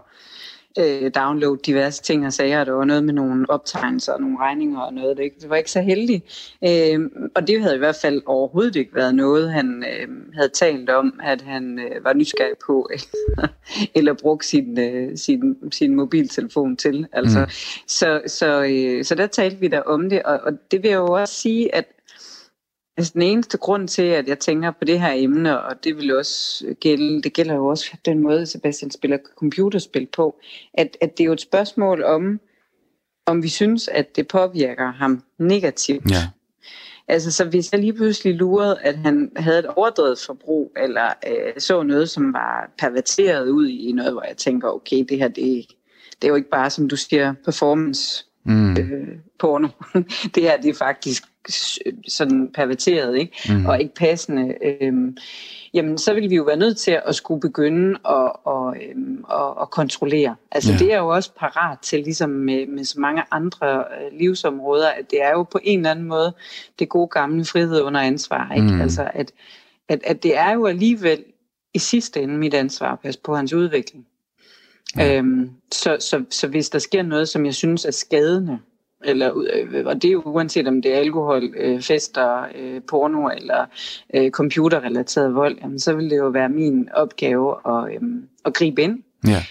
C: øh, downloade diverse ting og sager. Der var noget med nogle optegnelser og nogle regninger og noget. Det, det var ikke så heldigt. Øh, og det havde i hvert fald overhovedet ikke været noget, han øh, havde talt om, at han øh, var nysgerrig på, eller, eller brugte sin, øh, sin, sin mobiltelefon til. Altså, mm. Så, så, øh, så der talte vi der om det, og, og det vil jeg jo også sige, at Altså den eneste grund til, at jeg tænker på det her emne, og det vil også gælde, det gælder jo også den måde, Sebastian spiller computerspil på, at, at det er jo et spørgsmål om, om vi synes, at det påvirker ham negativt.
B: Ja.
C: Altså, så hvis jeg lige pludselig lurede, at han havde et overdrevet forbrug, eller øh, så noget, som var perverteret ud i noget, hvor jeg tænker, okay, det her, det, det er jo ikke bare, som du siger, performance mm. øh, porno. det her, det er faktisk sådan perverteret, ikke? Mm. og ikke passende, øhm, jamen så vil vi jo være nødt til at skulle begynde at, og, øhm, at, at kontrollere. Altså ja. det er jo også parat til, ligesom med, med så mange andre øh, livsområder, at det er jo på en eller anden måde det gode gamle frihed under ansvar. Ikke? Mm. Altså at, at, at det er jo alligevel i sidste ende mit ansvar at passe på hans udvikling. Ja. Øhm, så, så, så hvis der sker noget, som jeg synes er skadende, eller, og det er uanset om det er alkohol, øh, fester, øh, porno eller øh, computerrelateret vold, jamen, så vil det jo være min opgave at, øh, at gribe ind.
B: Ja.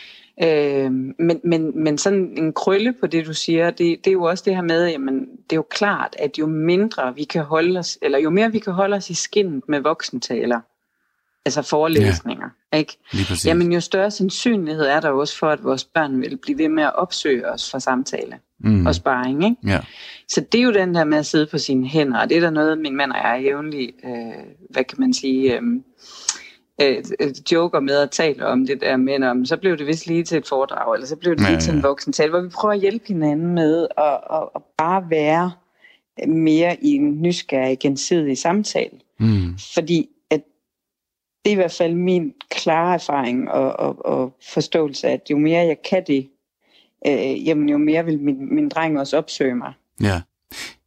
C: Øh, men, men, men sådan en krølle på det, du siger, det, det er jo også det her med, jamen, det er jo klart, at jo mindre vi kan holde os, eller jo mere vi kan holde os i skinnet med voksentaler, altså forelæsninger, ja, ikke? Jamen jo større sandsynlighed er der også for, at vores børn vil blive ved med at opsøge os for samtale mm. og sparring. Ikke?
B: Ja.
C: Så det er jo den der med at sidde på sine hænder, og det er der noget, min mand og jeg jævnligt, øh, hvad kan man sige, øh, øh, joker med at tale om det der med, om, så blev det vist lige til et foredrag, eller så blev det lige ja, ja. til en voksen tale, hvor vi prøver at hjælpe hinanden med at, at, at bare være mere i en nysgerrig, gensidig samtale. Mm. Fordi det er i hvert fald min klare erfaring og, og, og forståelse, at jo mere jeg kan det, øh, jamen jo mere vil min, min dreng også opsøge mig.
B: Ja.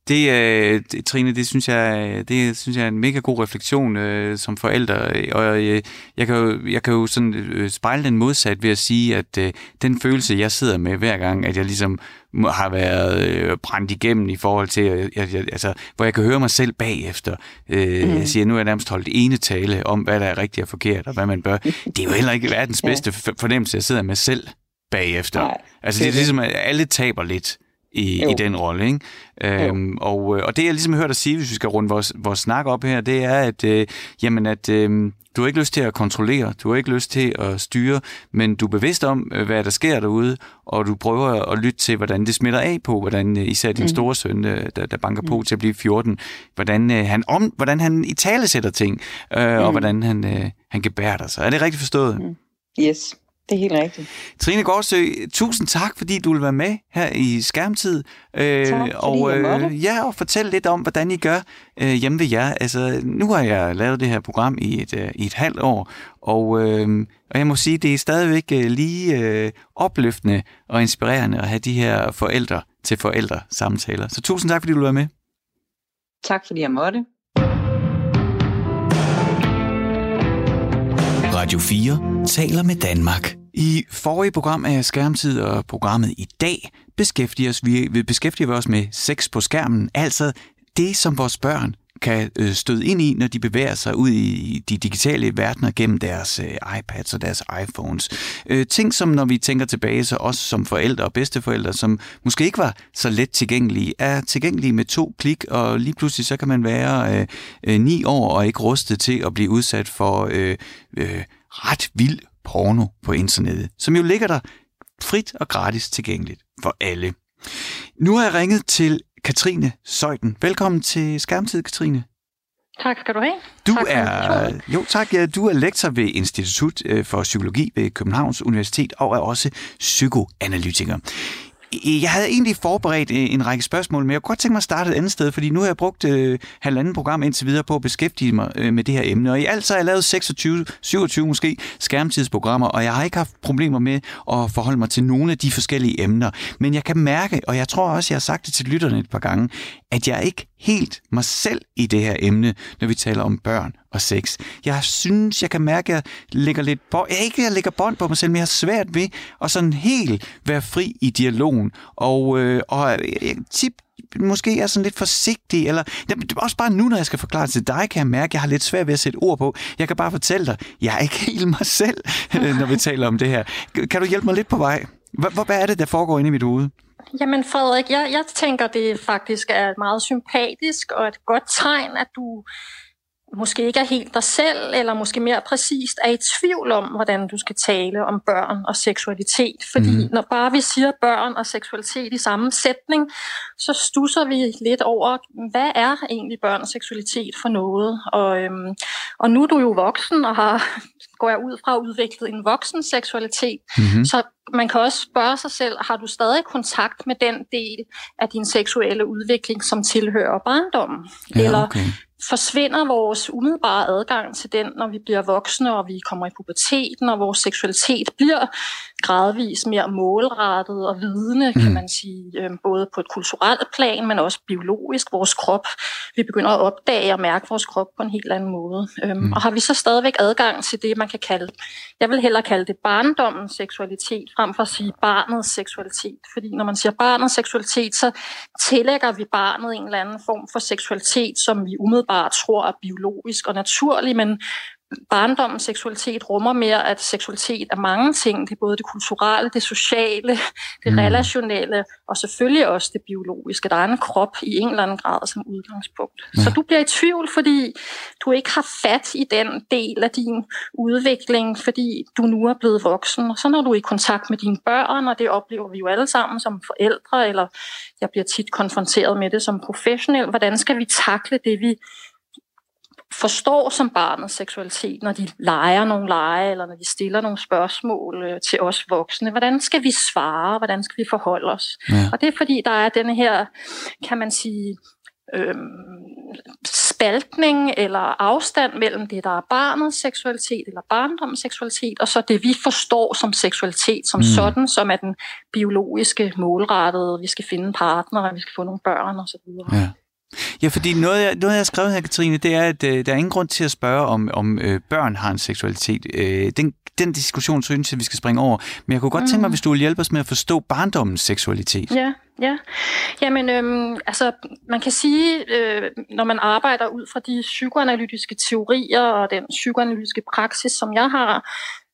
B: Det, øh, det, Trine, det synes, jeg, det synes jeg er en mega god refleksion øh, som forældre, og øh, jeg, kan jo, jeg kan jo sådan øh, spejle den modsat ved at sige, at øh, den følelse, jeg sidder med hver gang, at jeg ligesom har været øh, brændt igennem i forhold til, jeg, jeg, altså, hvor jeg kan høre mig selv bagefter. Øh, mm. Jeg siger, nu er jeg nærmest holdt ene tale om, hvad der er rigtigt og forkert, og hvad man bør. Det er jo heller ikke verdens bedste fornemmelse, jeg sidder med selv bagefter. Nej, altså det er ligesom, at alle taber lidt i, i den rolle. Ikke? Øhm, og, øh, og det, jeg ligesom hørt dig sige, hvis vi skal runde vores, vores snak op her, det er, at, øh, jamen, at øh, du har ikke lyst til at kontrollere, du har ikke lyst til at styre, men du er bevidst om, øh, hvad der sker derude, og du prøver at lytte til, hvordan det smitter af på, hvordan øh, især din mm. store søn, der, der banker på mm. til at blive 14, hvordan han, om, hvordan han i tale sætter ting, øh, mm. og hvordan han, øh, han gebærder sig. Er det rigtigt forstået? Mm.
C: Yes. Det er helt rigtigt.
B: Trine Gårdsø, tusind tak, fordi du vil være med her i Skærmtid.
C: Øh, tak,
B: og, øh, ja, og fortælle lidt om, hvordan I gør øh, hjemme ved jer. Altså, nu har jeg lavet det her program i et, øh, i et halvt år, og, øh, og jeg må sige, det er stadigvæk øh, lige øh, opløftende og inspirerende at have de her forældre til forældre samtaler. Så tusind tak, fordi du vil være med.
C: Tak, fordi jeg måtte.
A: Radio 4 taler med Danmark.
B: I forrige program af Skærmtid og programmet i dag beskæftiger, os, vi, beskæftiger vi os med sex på skærmen, altså det, som vores børn kan øh, støde ind i, når de bevæger sig ud i de digitale verdener gennem deres øh, iPads og deres iPhones. Øh, ting, som når vi tænker tilbage, så os som forældre og bedsteforældre, som måske ikke var så let tilgængelige, er tilgængelige med to klik, og lige pludselig så kan man være øh, ni år og ikke rustet til at blive udsat for øh, øh, ret vild porno på internettet, som jo ligger der frit og gratis tilgængeligt for alle. Nu har jeg ringet til Katrine Søjden. Velkommen til Skærmtid, Katrine.
D: Tak skal du have.
B: Du
D: tak
B: er jo tak. Ja, du er lektor ved Institut øh, for Psykologi ved Københavns Universitet og er også psykoanalytiker. Øh, jeg havde egentlig forberedt øh, en række spørgsmål, men jeg kunne godt tænke mig at starte et andet sted, fordi nu har jeg brugt øh, halvanden program indtil videre på at beskæftige mig øh, med det her emne. Og i alt så har jeg lavet 26, 27 måske skærmtidsprogrammer, og jeg har ikke haft problemer med at forholde mig til nogle af de forskellige emner. Men jeg kan mærke, og jeg tror også, jeg har sagt det til lytterne et par gange, at jeg ikke helt mig selv i det her emne, når vi taler om børn og sex. Jeg synes, jeg kan mærke, at jeg lægger lidt på, jeg ikke, jeg lægger bånd på mig selv, men jeg har svært ved at sådan helt være fri i dialogen. Og, øh, og øh, tip, måske er sådan lidt forsigtig, eller det er også bare nu, når jeg skal forklare til dig, kan jeg mærke, at jeg har lidt svært ved at sætte ord på. Jeg kan bare fortælle dig, jeg er ikke helt mig selv, når vi taler om det her. Kan du hjælpe mig lidt på vej? Hvad, hvad er det, der foregår inde i mit hoved?
D: Jamen Frederik, jeg, jeg tænker, det faktisk er meget sympatisk og et godt tegn, at du måske ikke er helt dig selv, eller måske mere præcist er i tvivl om, hvordan du skal tale om børn og seksualitet. Fordi mm. når bare vi siger børn og seksualitet i samme sætning, så stusser vi lidt over, hvad er egentlig børn og seksualitet for noget? Og, øhm, og nu er du jo voksen og har, går jeg ud fra, udviklet en voksen seksualitet. Mm-hmm. Så man kan også spørge sig selv, har du stadig kontakt med den del af din seksuelle udvikling, som tilhører barndommen? Ja, Eller okay forsvinder vores umiddelbare adgang til den, når vi bliver voksne og vi kommer i puberteten, og vores seksualitet bliver gradvist mere målrettet og vidende, mm. kan man sige, øh, både på et kulturelt plan, men også biologisk. Vores krop, vi begynder at opdage og mærke vores krop på en helt anden måde. Øhm, mm. Og har vi så stadigvæk adgang til det, man kan kalde, jeg vil hellere kalde det barndommens seksualitet, frem for at sige barnets seksualitet. Fordi når man siger barnets seksualitet, så tillægger vi barnet en eller anden form for seksualitet, som vi umiddelbart tror er biologisk og naturlig, men barndommens seksualitet rummer mere, at seksualitet er mange ting. Det er både det kulturelle, det sociale, det mm. relationelle, og selvfølgelig også det biologiske. Der er en krop i en eller anden grad som udgangspunkt. Ja. Så du bliver i tvivl, fordi du ikke har fat i den del af din udvikling, fordi du nu er blevet voksen. Og så når du er i kontakt med dine børn, og det oplever vi jo alle sammen som forældre, eller jeg bliver tit konfronteret med det som professionel, hvordan skal vi takle det, vi forstår som barnet seksualitet, når de leger nogle lege, eller når de stiller nogle spørgsmål øh, til os voksne. Hvordan skal vi svare? Hvordan skal vi forholde os? Ja. Og det er fordi, der er denne her, kan man sige, øh, spaltning eller afstand mellem det, der er barnets seksualitet eller barndommens seksualitet, og så det, vi forstår som seksualitet som mm. sådan, som er den biologiske målrettede, vi skal finde partner, vi skal få nogle børn osv.
B: Ja. Ja, fordi noget, jeg, noget, jeg har skrevet her, Katrine, det er, at øh, der er ingen grund til at spørge, om, om øh, børn har en seksualitet. Øh, den, den diskussion synes jeg, vi skal springe over. Men jeg kunne godt mm. tænke mig, hvis du ville hjælpe os med at forstå barndommens seksualitet.
D: Ja, ja. Jamen, øhm, altså, man kan sige, øh, når man arbejder ud fra de psykoanalytiske teorier og den psykoanalytiske praksis, som jeg har,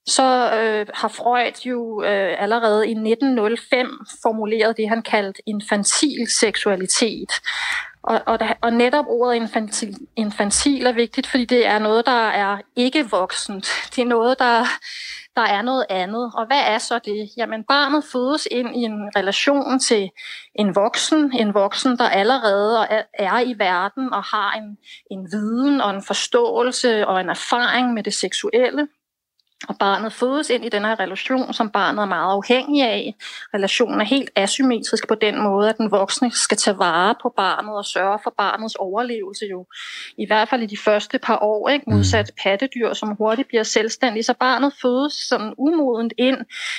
D: så øh, har Freud jo øh, allerede i 1905 formuleret det, han kaldte infantil seksualitet. Og, og, og netop ordet infantil, infantil er vigtigt, fordi det er noget, der er ikke voksent. Det er noget, der, der er noget andet. Og hvad er så det? Jamen, barnet fødes ind i en relation til en voksen, en voksen, der allerede er i verden og har en, en viden og en forståelse og en erfaring med det seksuelle. Og barnet fødes ind i den her relation, som barnet er meget afhængig af. Relationen er helt asymmetrisk på den måde, at den voksne skal tage vare på barnet og sørge for barnets overlevelse jo. I hvert fald i de første par år, ikke? modsat mm. pattedyr, som hurtigt bliver selvstændige. Så barnet fødes sådan umodent ind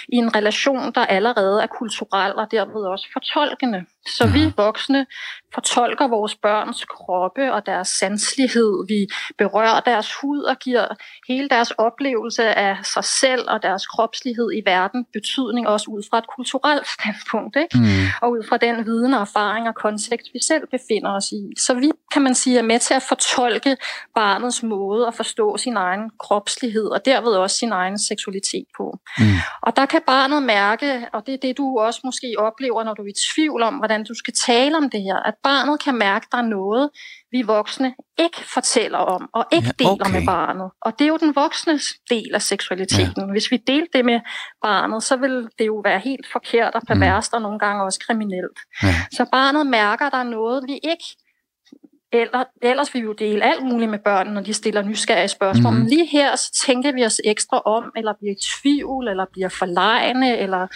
D: i en relation, der allerede er kulturel og derved også fortolkende. Så vi voksne fortolker vores børns kroppe og deres sanslighed. Vi berører deres hud og giver hele deres oplevelse af sig selv og deres kropslighed i verden betydning også ud fra et kulturelt standpunkt. Ikke? Mm. Og ud fra den viden og erfaring og kontekst, vi selv befinder os i. Så vi, kan man sige, er med til at fortolke barnets måde at forstå sin egen kropslighed og derved også sin egen seksualitet på. Mm. Og der kan barnet mærke, og det er det, du også måske oplever, når du er i tvivl om, hvordan du skal tale om det her, at barnet kan mærke, at der er noget, vi voksne ikke fortæller om, og ikke ja, okay. deler med barnet. Og det er jo den voksnes del af seksualiteten. Ja. Hvis vi delte det med barnet, så vil det jo være helt forkert og perverst, mm. og nogle gange også kriminelt. Ja. Så barnet mærker, at der er noget, vi ikke eller, ellers vil vi jo dele alt muligt med børnene, når de stiller nysgerrige spørgsmål. Mm-hmm. Men lige her, så tænker vi os ekstra om, eller bliver i tvivl, eller bliver forlegne, eller,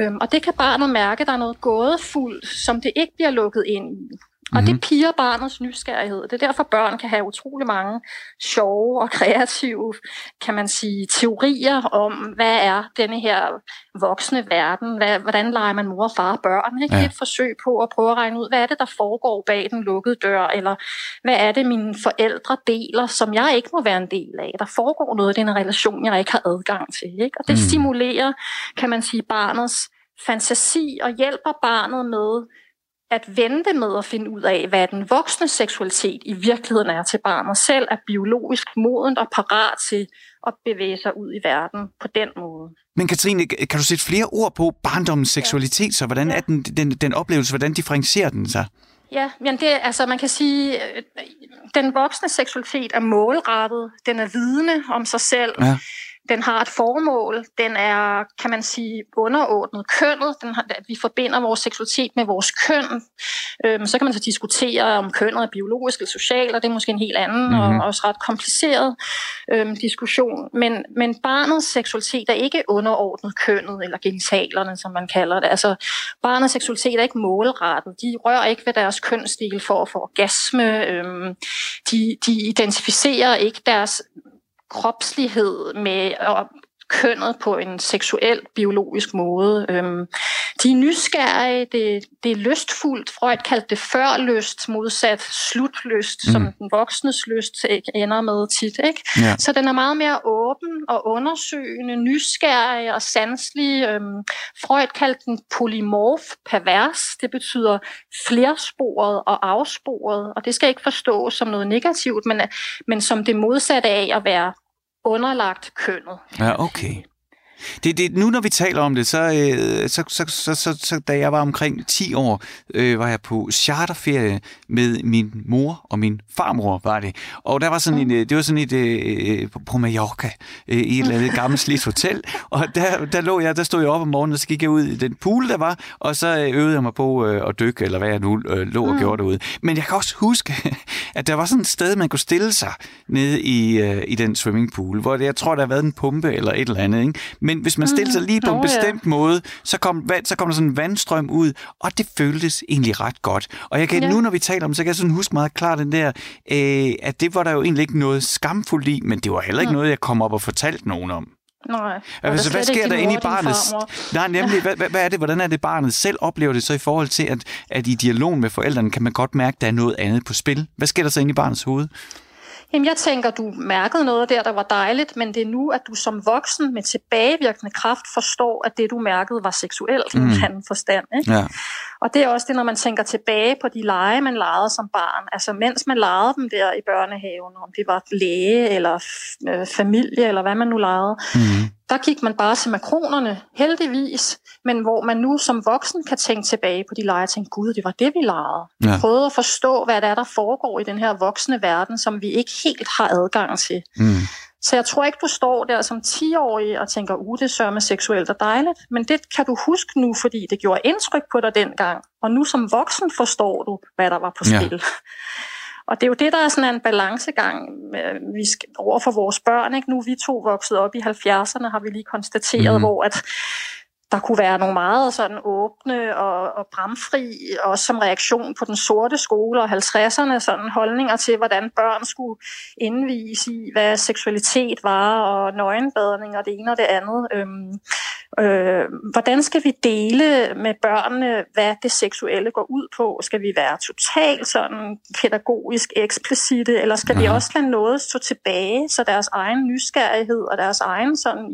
D: øhm, og det kan barnet mærke, der er noget gådefuldt, som det ikke bliver lukket ind i. Og det mhm. piger barnets nysgerrighed. Det er derfor, børn kan have utrolig mange sjove og kreative, kan man sige, teorier om, hvad er denne her voksne verden? Hvad, hvordan leger man mor og far børn? Ikke? Ja. Et forsøg på at prøve at regne ud, hvad er det, der foregår bag den lukkede dør? Eller hvad er det, mine forældre deler, som jeg ikke må være en del af? Der foregår noget i den relation, jeg ikke har adgang til. Ikke? Og det mm. stimulerer, kan man sige, barnets fantasi og hjælper barnet med at vente med at finde ud af, hvad den voksne seksualitet i virkeligheden er til barnet selv, er biologisk modent og parat til at bevæge sig ud i verden på den måde.
B: Men Katrine, kan du sætte flere ord på barndommens seksualitet, ja. så hvordan ja. er den, den, den oplevelse, hvordan differencierer den sig?
D: Ja, men det, altså man kan sige, øh, den voksne seksualitet er målrettet, den er vidne om sig selv. Ja. Den har et formål. Den er, kan man sige, underordnet kønnet. Den har, vi forbinder vores seksualitet med vores køn. Øhm, så kan man så diskutere, om kønnet er biologisk eller socialt, og det er måske en helt anden mm-hmm. og mhm. også ret kompliceret øhm, diskussion. Men, men barnets seksualitet er ikke underordnet kønnet, eller genitalerne, som man kalder det. Altså, barnets seksualitet er ikke målrettet. De rører ikke ved deres kønsstil for at få orgasme. Øhm, de, de identificerer ikke deres kropslighed med at kønnet på en seksuel, biologisk måde. Øhm, de er nysgerrige, det, det er lystfuldt. Freud kaldte det førlyst, modsat slutlyst, mm. som den voksnes lyst ender med tit. Ikke? Ja. Så den er meget mere åben og undersøgende, nysgerrig og sanselig. Øhm, Freud kaldte den polymorf, pervers. Det betyder flersporet og afsporet, og det skal ikke forstås som noget negativt, men, men som det modsatte af at være underlagt kønnet.
B: Ja, okay. Det, det, nu når vi taler om det, så, øh, så, så, så, så, så da jeg var omkring 10 år, øh, var jeg på charterferie med min mor og min farmor, var det. Og der var sådan en, øh, det var sådan et øh, på Mallorca, øh, i et eller andet gammelt slidt hotel. Og der, der lå jeg, der stod jeg op om morgenen, og så gik jeg ud i den pool, der var, og så øh, øvede jeg mig på øh, at dykke, eller hvad jeg nu øh, lå og mm. gjorde derude. Men jeg kan også huske, at der var sådan et sted, man kunne stille sig nede i, øh, i den swimmingpool, hvor det, jeg tror, der har været en pumpe eller et eller andet. Ikke? Men hvis man stiller sig lige på en bestemt måde, så kom, så kom der sådan en vandstrøm ud, og det føltes egentlig ret godt. Og jeg kan ja. nu, når vi taler om, så kan jeg sådan huske meget klart den der, øh, at det var der jo egentlig ikke noget skamfuldt i, men det var heller ikke mm. noget, jeg kom op og fortalte nogen om.
D: Nej.
B: Altså, hvad sker der inde i barnet? Nej, nemlig, hvad, hvad, hvad er det, hvordan er det, barnet selv oplever det så i forhold til, at, at i dialog med forældrene kan man godt mærke, at der er noget andet på spil? Hvad sker der så inde i barnets hoved?
D: Jamen, jeg tænker, du mærkede noget der, der var dejligt, men det er nu, at du som voksen med tilbagevirkende kraft forstår, at det, du mærkede, var seksuelt mm. i en mm. anden forstand. Ikke? Ja. Og det er også det, når man tænker tilbage på de lege, man legede som barn. Altså, mens man legede dem der i børnehaven, om det var læge eller øh, familie, eller hvad man nu legede, mm der gik man bare til makronerne, heldigvis, men hvor man nu som voksen kan tænke tilbage på de lege og tænke, gud, det var det, vi legede. Ja. Prøvede at forstå, hvad det er, der foregår i den her voksne verden, som vi ikke helt har adgang til. Mm. Så jeg tror ikke, du står der som 10-årig og tænker, uh, det sørger med seksuelt og dejligt. Men det kan du huske nu, fordi det gjorde indtryk på dig dengang. Og nu som voksen forstår du, hvad der var på spil. Ja. Og det er jo det, der er sådan en balancegang vi skal, over for vores børn. Ikke? Nu vi to vokset op i 70'erne, har vi lige konstateret, mm. hvor at der kunne være nogle meget sådan åbne og, og bramfri, også som reaktion på den sorte skole og 50'erne, sådan holdninger til, hvordan børn skulle indvise i, hvad seksualitet var, og nøgenbadning og det ene og det andet. Øhm, øh, hvordan skal vi dele med børnene, hvad det seksuelle går ud på? Skal vi være totalt sådan pædagogisk eksplicite, eller skal ja. vi også lade noget stå tilbage, så deres egen nysgerrighed og deres egen sådan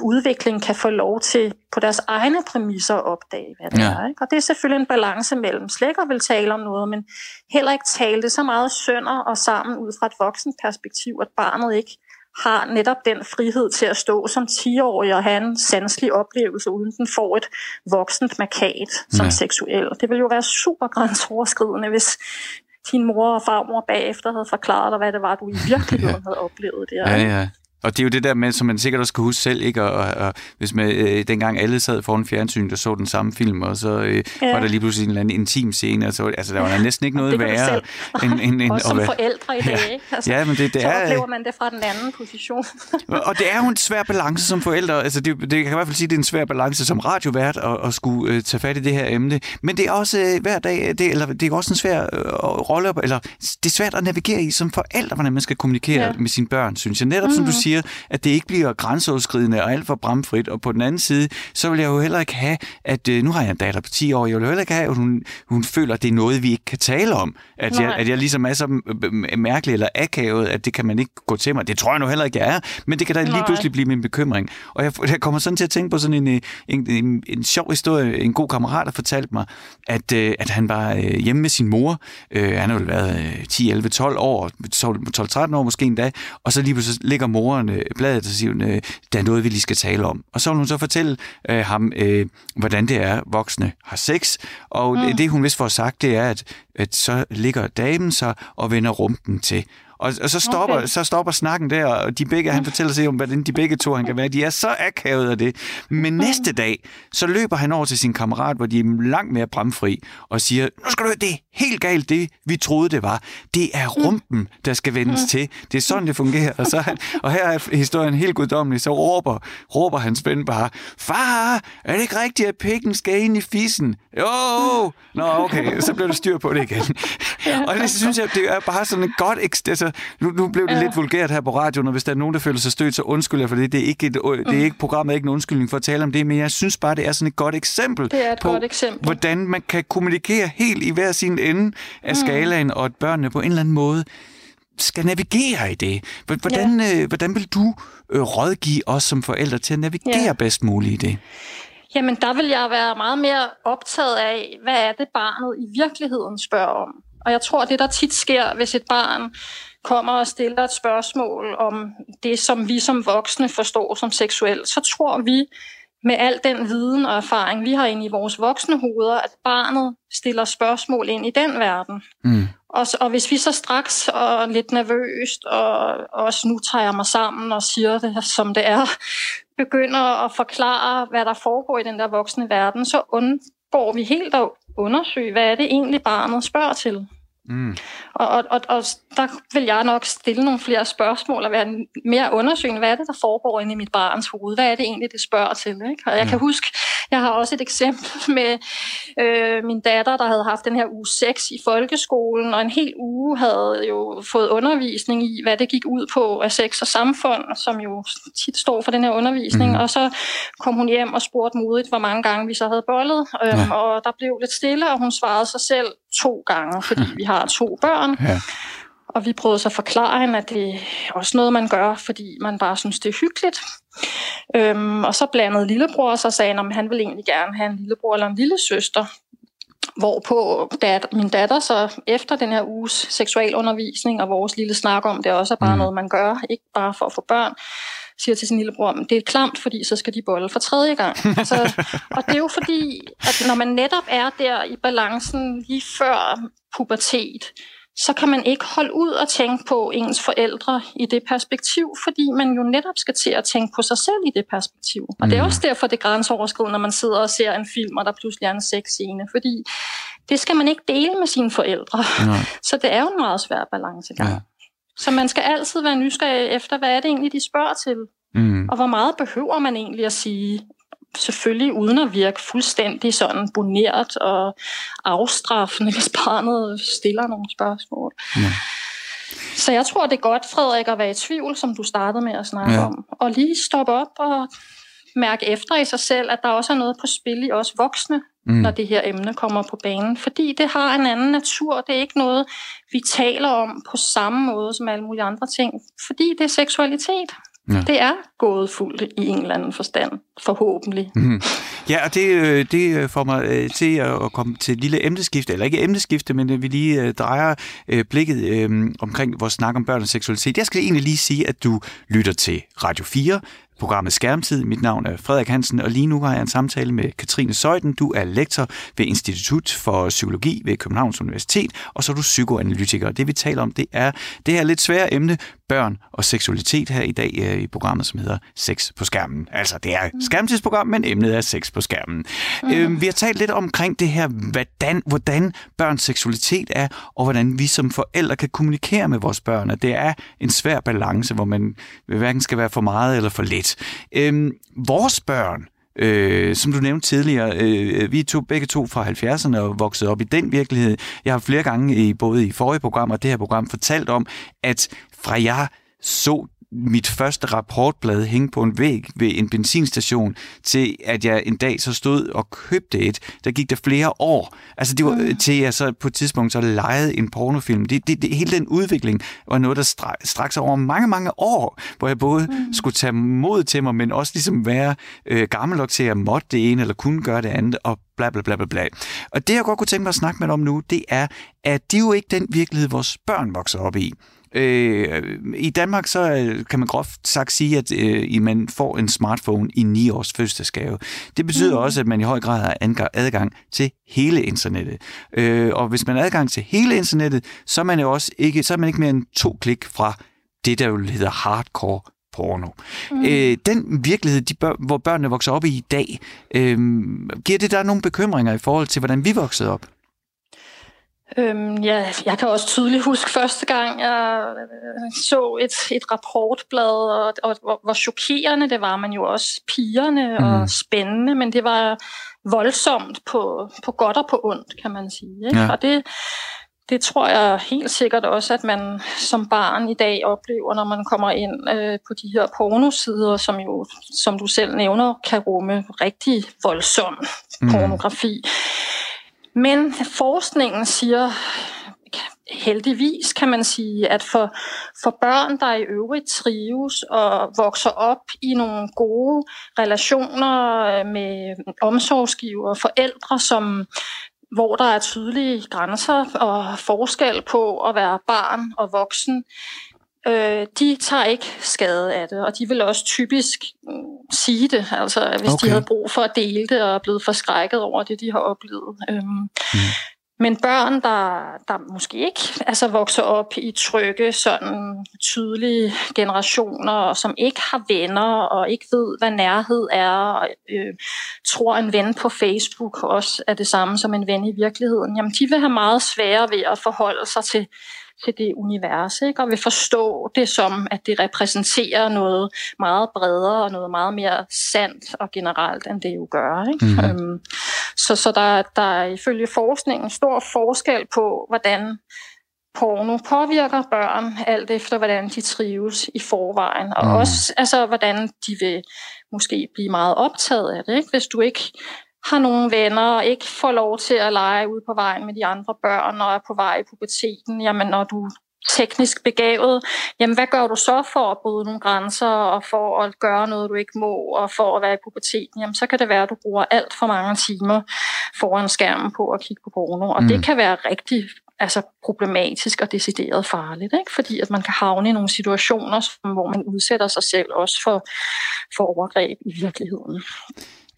D: udvikling kan få lov til på deres egne præmisser at opdage, hvad det ja. er. Ikke? Og det er selvfølgelig en balance mellem slet ikke vil tale om noget, men heller ikke tale det så meget sønder og sammen ud fra et voksen perspektiv, at barnet ikke har netop den frihed til at stå som 10-årig og have en sanselig oplevelse, uden den får et voksent markat som ja. seksuel. Det vil jo være super grænseoverskridende, hvis din mor og farmor bagefter havde forklaret dig, hvad det var, du i virkeligheden havde oplevet der.
B: Ja, ja. Og det er jo det der med, som man sikkert også kan huske selv, ikke? Og, og, og hvis man, øh, dengang alle sad foran fjernsyn, der så den samme film, og så øh, ja. var der lige pludselig en eller anden intim scene, og så, altså der var der næsten ikke noget værre.
D: End, end, end, også som forældre i dag,
B: ja. ikke? Altså, ja, men det, det
D: så
B: er,
D: oplever man det fra den anden position.
B: og det er jo en svær balance som forældre, altså det, det kan i hvert fald sige, det er en svær balance som radiovært at, at skulle øh, tage fat i det her emne, men det er også øh, hver dag, det, eller det er også en svær øh, rolle, eller det er svært at navigere i som forældre, hvordan man skal kommunikere ja. med sine børn, synes jeg. Netop mm-hmm. som du mhm. Siger, at det ikke bliver grænseoverskridende og alt for bramfrit. Og på den anden side, så vil jeg jo heller ikke have, at øh, nu har jeg en datter på 10 år, jeg vil heller ikke have, at hun, hun føler, at det er noget, vi ikke kan tale om. At, jeg, at jeg ligesom er så mærkelig eller akavet, at det kan man ikke gå til mig. Det tror jeg nu heller ikke, jeg er, men det kan da lige Nej. pludselig blive min bekymring. Og jeg, jeg kommer sådan til at tænke på sådan en, øh, en, en, en sjov historie. En god kammerat har fortalt mig, at, øh, at han var hjemme med sin mor. han har jo været 10, 11, 12 år, 12-13 år måske endda, og så lige pludselig ligger moren bladet og siger, øh, der er noget, vi lige skal tale om. Og så vil hun så fortælle øh, ham, øh, hvordan det er, voksne har sex. Og mm. det, hun vist får sagt, det er, at, at så ligger damen så og vender rumpen til. Og, og så, stopper, okay. så stopper snakken der, og de begge, han fortæller sig om, hvordan de begge to han kan være. De er så akavet af det. Men næste dag, så løber han over til sin kammerat, hvor de er langt mere bramfri, og siger, nu skal du høre, det helt galt det, vi troede det var. Det er mm. rumpen, der skal vendes mm. til. Det er sådan, det fungerer. Og, så han, og her er historien helt guddommelig. Så råber, råber hans ven bare, far, er det ikke rigtigt, at pikken skal ind i fissen? Jo! Nå, okay, så blev det styr på det igen. og det synes jeg, det er bare sådan et godt... Altså, nu, nu blev det lidt vulgært her på radioen, og hvis der er nogen, der føler sig stødt, så undskyld jeg for det. Det er ikke, et, det er mm. ikke programmet er ikke en undskyldning for at tale om det, men jeg synes bare, det er sådan et godt eksempel
D: det er et
B: på,
D: godt eksempel.
B: hvordan man kan kommunikere helt i hver sin ende af mm. skalaen, og at børnene på en eller anden måde skal navigere i det. Hvordan, ja. øh, hvordan vil du øh, rådgive os som forældre til at navigere ja. bedst muligt i det?
D: Jamen, der vil jeg være meget mere optaget af, hvad er det barnet i virkeligheden spørger om. Og jeg tror, det der tit sker, hvis et barn kommer og stiller et spørgsmål om det, som vi som voksne forstår som seksuelt, så tror vi med al den viden og erfaring, vi har inde i vores voksne hoveder, at barnet stiller spørgsmål ind i den verden. Mm. Og, og hvis vi så straks og lidt nervøst, og også nu tager jeg mig sammen og siger det, som det er, begynder at forklare, hvad der foregår i den der voksne verden, så undgår vi helt at undersøge, hvad er det egentlig barnet spørger til. Mm. Og, og, og, og der vil jeg nok stille nogle flere spørgsmål og være mere undersøgende. Hvad er det, der foregår inde i mit barns hoved? Hvad er det egentlig, det spørger til? Ikke? Og jeg kan huske, jeg har også et eksempel med øh, min datter, der havde haft den her uge 6 i folkeskolen, og en hel uge havde jo fået undervisning i, hvad det gik ud på af sex og samfund, som jo tit står for den her undervisning. Mm. Og så kom hun hjem og spurgte modigt, hvor mange gange vi så havde bollet, øh, ja. og der blev lidt stille, og hun svarede sig selv to gange, fordi vi har to børn. Ja. Og vi prøvede så at forklare hende, at det er også noget, man gør, fordi man bare synes, det er hyggeligt. Øhm, og så blandede lillebror og sagde, at han ville egentlig gerne have en lillebror eller en lille søster. Hvorpå dat, min datter så efter den her uges seksualundervisning og vores lille snak om, det også er bare mm. noget, man gør, ikke bare for at få børn, siger til sin lillebror, det er klamt, fordi så skal de bolle for tredje gang. Så, og det er jo fordi, at når man netop er der i balancen lige før pubertet, så kan man ikke holde ud og tænke på ens forældre i det perspektiv, fordi man jo netop skal til at tænke på sig selv i det perspektiv. Og mm. det er mm. også derfor, det er grænseoverskridende, når man sidder og ser en film, og der pludselig er en sexscene, fordi det skal man ikke dele med sine forældre. Nej. Så det er jo en meget svær balancegang. Ja. Så man skal altid være nysgerrig efter, hvad er det egentlig, de spørger til? Mm. Og hvor meget behøver man egentlig at sige? Selvfølgelig uden at virke fuldstændig sådan boneret og afstraffende, hvis barnet stiller nogle spørgsmål. Ja. Så jeg tror, det er godt, Frederik, at være i tvivl, som du startede med at snakke ja. om. Og lige stoppe op og mærke efter i sig selv, at der også er noget på spil i os voksne, mm. når det her emne kommer på banen. Fordi det har en anden natur. Det er ikke noget, vi taler om på samme måde som alle mulige andre ting. Fordi det er seksualitet. Ja. Det er gået fuldt i en eller anden forstand, forhåbentlig. Mm.
B: Ja, og det, øh, det får mig øh, til at komme til et lille emneskifte, eller ikke emneskifte, men øh, vi lige drejer blikket omkring vores snak om børn og seksualitet. Jeg skal egentlig lige sige, at du lytter til Radio 4, programmet Skærmtid. Mit navn er Frederik Hansen, og lige nu har jeg en samtale med Katrine Søjden. Du er lektor ved Institut for Psykologi ved Københavns Universitet, og så er du psykoanalytiker. Det vi taler om, det er det her lidt svære emne, børn og seksualitet her i dag øh, i programmet, som hedder Sex på skærmen. Altså, det er skærmtidsprogram, men emnet er sex på skærmen. Mm. Øhm, vi har talt lidt omkring det her, hvordan, hvordan børns seksualitet er, og hvordan vi som forældre kan kommunikere med vores børn. At det er en svær balance, hvor man hverken skal være for meget eller for lidt. Øhm, vores børn, Øh, som du nævnte tidligere, øh, vi er to, begge to fra 70'erne og vokset op i den virkelighed. Jeg har flere gange i både i forrige program og det her program fortalt om, at fra jeg så mit første rapportblad hænge på en væg ved en benzinstation, til at jeg en dag så stod og købte et. Der gik der flere år. Altså det var mm. til jeg så på et tidspunkt så lejede en pornofilm. Det, det, det, hele den udvikling var noget, der strak, straks over mange, mange år, hvor jeg både mm. skulle tage mod til mig, men også ligesom være øh, gammel nok til at måtte det ene, eller kunne gøre det andet, og bla bla bla bla bla. Og det jeg godt kunne tænke mig at snakke med dig om nu, det er, at det er jo ikke den virkelighed, vores børn vokser op i. Øh, I Danmark så øh, kan man groft sagt sige, at øh, man får en smartphone i 9 års fødselsdagsgave. Det betyder mm. også, at man i høj grad har adgang til hele internettet. Øh, og hvis man har adgang til hele internettet, så er man jo også ikke, så er man ikke mere end to klik fra det, der jo hedder hardcore porno. Mm. Øh, den virkelighed, de bør, hvor børnene vokser op i i dag, øh, giver det der nogle bekymringer i forhold til, hvordan vi voksede op?
D: Øhm, ja, jeg kan også tydeligt huske første gang, jeg øh, så et, et rapportblad, og, og hvor, hvor chokerende det var, men jo også pigerne mm. og spændende, men det var voldsomt på, på godt og på ondt, kan man sige. Ikke? Ja. Og det, det tror jeg helt sikkert også, at man som barn i dag oplever, når man kommer ind øh, på de her pornosider, som jo, som du selv nævner, kan rumme rigtig voldsom mm. pornografi. Men forskningen siger heldigvis, kan man sige, at for, for børn, der i øvrigt trives og vokser op i nogle gode relationer øh, med omsorgsgiver og forældre, som, hvor der er tydelige grænser og forskel på at være barn og voksen, øh, de tager ikke skade af det, og de vil også typisk mm, sige det, altså hvis okay. de havde brug for at dele det og er blevet forskrækket over det, de har oplevet. Øhm, mm. Men børn, der, der måske ikke altså vokser op i trygge, sådan tydelige generationer, som ikke har venner og ikke ved, hvad nærhed er, og øh, tror en ven på Facebook også er det samme som en ven i virkeligheden, jamen de vil have meget sværere ved at forholde sig til til det univers, ikke? og vil forstå det som, at det repræsenterer noget meget bredere og noget meget mere sandt og generelt, end det jo gør. Ikke? Mm-hmm. Øhm, så så der, der er ifølge forskningen stor forskel på, hvordan porno påvirker børn, alt efter hvordan de trives i forvejen, og mm. også altså, hvordan de vil måske blive meget optaget af det. Ikke? Hvis du ikke har nogle venner og ikke får lov til at lege ude på vejen med de andre børn og er på vej i puberteten, jamen når du teknisk begavet, jamen hvad gør du så for at bryde nogle grænser og for at gøre noget, du ikke må, og for at være i puberteten, jamen så kan det være, at du bruger alt for mange timer foran skærmen på at kigge på porno, og mm. det kan være rigtig altså problematisk og decideret farligt, ikke? fordi at man kan havne i nogle situationer, hvor man udsætter sig selv også for, for overgreb i virkeligheden.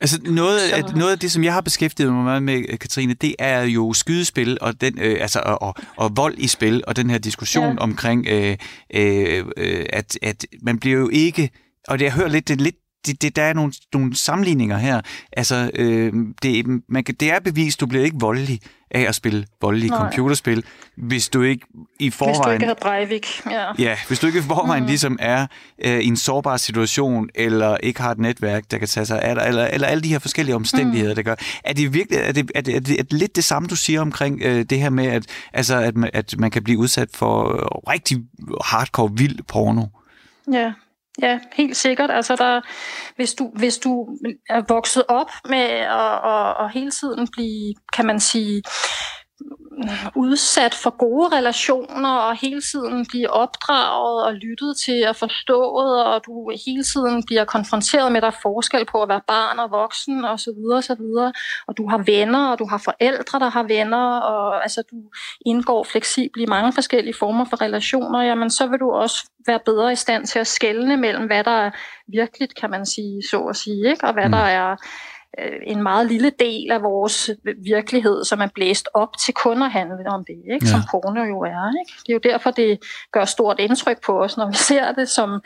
B: Altså noget, af, noget af det, som jeg har beskæftiget mig meget med, Katrine, det er jo skydespil og, den, øh, altså, og, og, og vold i spil, og den her diskussion ja. omkring, øh, øh, at, at man bliver jo ikke, og det jeg hører lidt, det er lidt det, det, der er nogle, nogle sammenligninger her. Altså, øh, det, man kan, det er bevist, du bliver ikke voldelig af at spille voldelige Nej. computerspil, hvis du ikke i forvejen... Hvis du
D: ikke har Breivik, ja.
B: Ja, hvis du ikke i forvejen mm. ligesom er øh, i en sårbar situation, eller ikke har et netværk, der kan tage sig af dig, eller, eller alle de her forskellige omstændigheder, mm. der gør. Er det virkelig er det, er det, er det, er det lidt det samme, du siger omkring øh, det her med, at, altså, at, man, at man kan blive udsat for øh, rigtig hardcore vild porno?
D: Ja, Ja, helt sikkert. Altså der, hvis, du, hvis du er vokset op med at, at, at hele tiden blive, kan man sige, udsat for gode relationer og hele tiden bliver opdraget og lyttet til og forstået, og du hele tiden bliver konfronteret med, at der er forskel på at være barn og voksen og så videre og så videre. Og du har venner, og du har forældre, der har venner, og altså du indgår fleksibelt i mange forskellige former for relationer, jamen så vil du også være bedre i stand til at skelne mellem, hvad der er virkeligt, kan man sige, så at sige, ikke? og hvad mm. der er en meget lille del af vores virkelighed, som er blæst op til kun at handle om det, ikke? som ja. porno jo er. Ikke? Det er jo derfor, det gør stort indtryk på os, når vi ser det som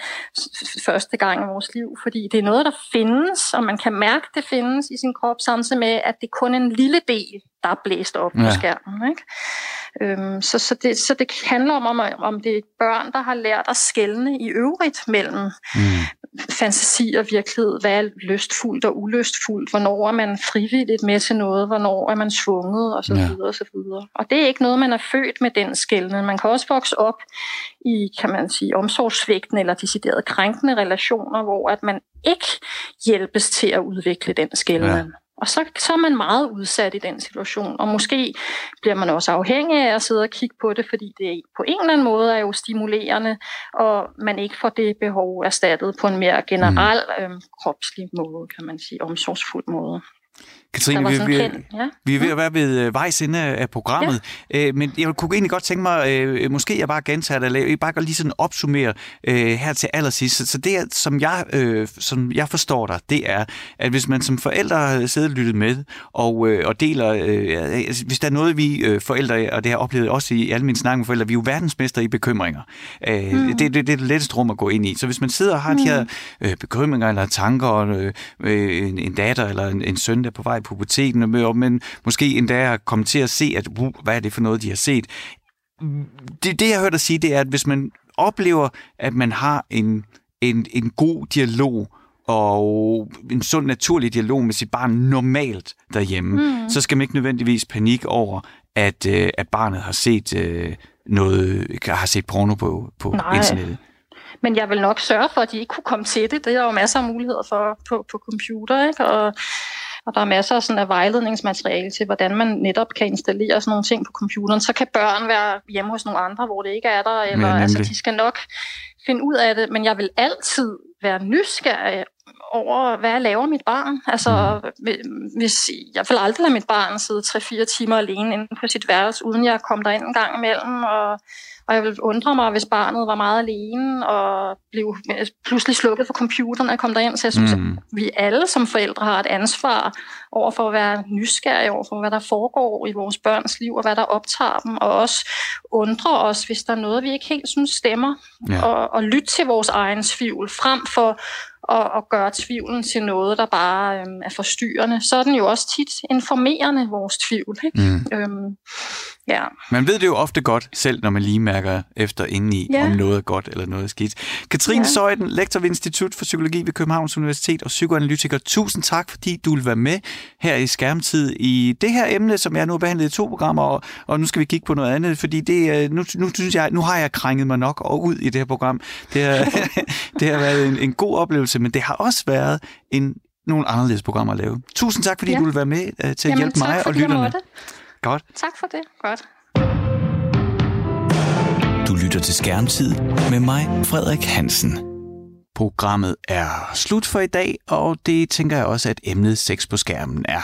D: første gang i vores liv, fordi det er noget, der findes, og man kan mærke, det findes i sin krop, samtidig med, at det kun er en lille del, der er blæst op ja. på skærmen. Ikke? Øhm, så, så, det, så det handler om, om, det er børn, der har lært at skelne i øvrigt mellem mm. fantasi og virkelighed. Hvad er lystfuldt og ulystfuldt? Hvornår er man frivilligt med til noget? Hvornår er man svunget? Og så ja. videre og så videre. Og det er ikke noget, man er født med den skældning. Man kan også vokse op i, kan man sige, omsorgsvægten eller deciderede krænkende relationer, hvor at man ikke hjælpes til at udvikle den skældning. Ja. Og så, så er man meget udsat i den situation, og måske bliver man også afhængig af at sidde og kigge på det, fordi det på en eller anden måde er jo stimulerende, og man ikke får det behov erstattet på en mere generel mm. øhm, kropslig måde, kan man sige, omsorgsfuld måde.
B: Katrine, vi, vi, ja. vi er ved at være ved øh, vejs ende af programmet, ja. øh, men jeg kunne egentlig godt tænke mig, øh, måske jeg bare gentager det, jeg bare lige sådan opsummere her til allersidst. Så, så det, som jeg, som jeg forstår dig, det er, at hvis man som forældre har siddet og lyttet med, og, og deler, altså, hvis der er noget, vi forældre, og det har oplevet også i alle mine snakke med forældre, vi er jo verdensmester i bekymringer. Mm. det, det, det er det letteste rum at gå ind i. Så hvis man sidder og har mm. de her øh, bekymringer eller tanker, øh, en, en datter eller en, en søn, der er på vej puberteten, men måske endda har kommet til at se, at uh, hvad er det for noget, de har set. Det, det jeg har hørt dig sige, det er, at hvis man oplever, at man har en, en, en god dialog, og en sund, naturlig dialog med sit barn normalt derhjemme, mm. så skal man ikke nødvendigvis panik over, at, øh, at barnet har set øh, noget, har set porno på, på Nej. internettet.
D: Men jeg vil nok sørge for, at de ikke kunne komme til det. Det er jo masser af muligheder for på, på computer, ikke? Og og der er masser af, sådan af vejledningsmateriale til, hvordan man netop kan installere sådan nogle ting på computeren. Så kan børn være hjemme hos nogle andre, hvor det ikke er der, eller ja, altså, de skal nok finde ud af det. Men jeg vil altid være nysgerrig over, hvad jeg laver mit barn. Altså, mm. hvis jeg vil aldrig lade mit barn sidde 3-4 timer alene inde på sit værelse, uden jeg kom derind en gang imellem, og og jeg ville undre mig, hvis barnet var meget alene og blev pludselig slukket for computeren og kom derind. Så jeg synes, mm. at vi alle som forældre har et ansvar over for at være nysgerrige over for, hvad der foregår i vores børns liv og hvad der optager dem. Og også undre os, hvis der er noget, vi ikke helt synes stemmer. Ja. Og, og lytte til vores egen tvivl frem for og, og gøre tvivlen til noget, der bare øhm, er forstyrrende, så er den jo også tit informerende, vores tvivl. Ikke? Mm. Øhm,
B: ja. Man ved det jo ofte godt selv, når man lige mærker efter indeni, ja. om noget er godt eller noget er skidt. Katrine ja. Søjden, lektor ved Institut for Psykologi ved Københavns Universitet og psykoanalytiker. Tusind tak, fordi du vil være med her i Skærmtid i det her emne, som jeg nu har behandlet i to programmer, og, og nu skal vi kigge på noget andet, fordi det, nu, nu, synes jeg, nu har jeg krænget mig nok og ud i det her program. Det har, det har været en, en god oplevelse, men det har også været en, nogle anderledes programmer at lave. Tusind tak, fordi ja. du vil være med uh, til at Jamen, hjælpe mig og lytterne.
D: Godt. Tak for det. Godt.
A: Du lytter til Skærmtid med mig, Frederik Hansen.
B: Programmet er slut for i dag, og det tænker jeg også, at emnet sex på skærmen er.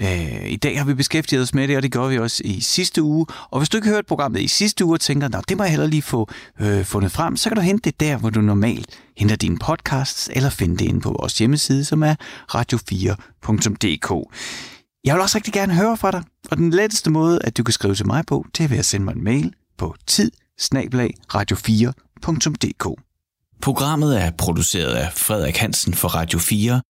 B: Øh, I dag har vi beskæftiget os med det, og det gjorde vi også i sidste uge. Og hvis du ikke har hørt programmet i sidste uge og tænker, at det må jeg heller lige få øh, fundet frem, så kan du hente det der, hvor du normalt henter dine podcasts, eller finde det inde på vores hjemmeside, som er radio4.dk. Jeg vil også rigtig gerne høre fra dig, og den letteste måde, at du kan skrive til mig på, det er ved at sende mig en mail på tid radio4.dk.
A: Programmet er produceret af Frederik Hansen for Radio 4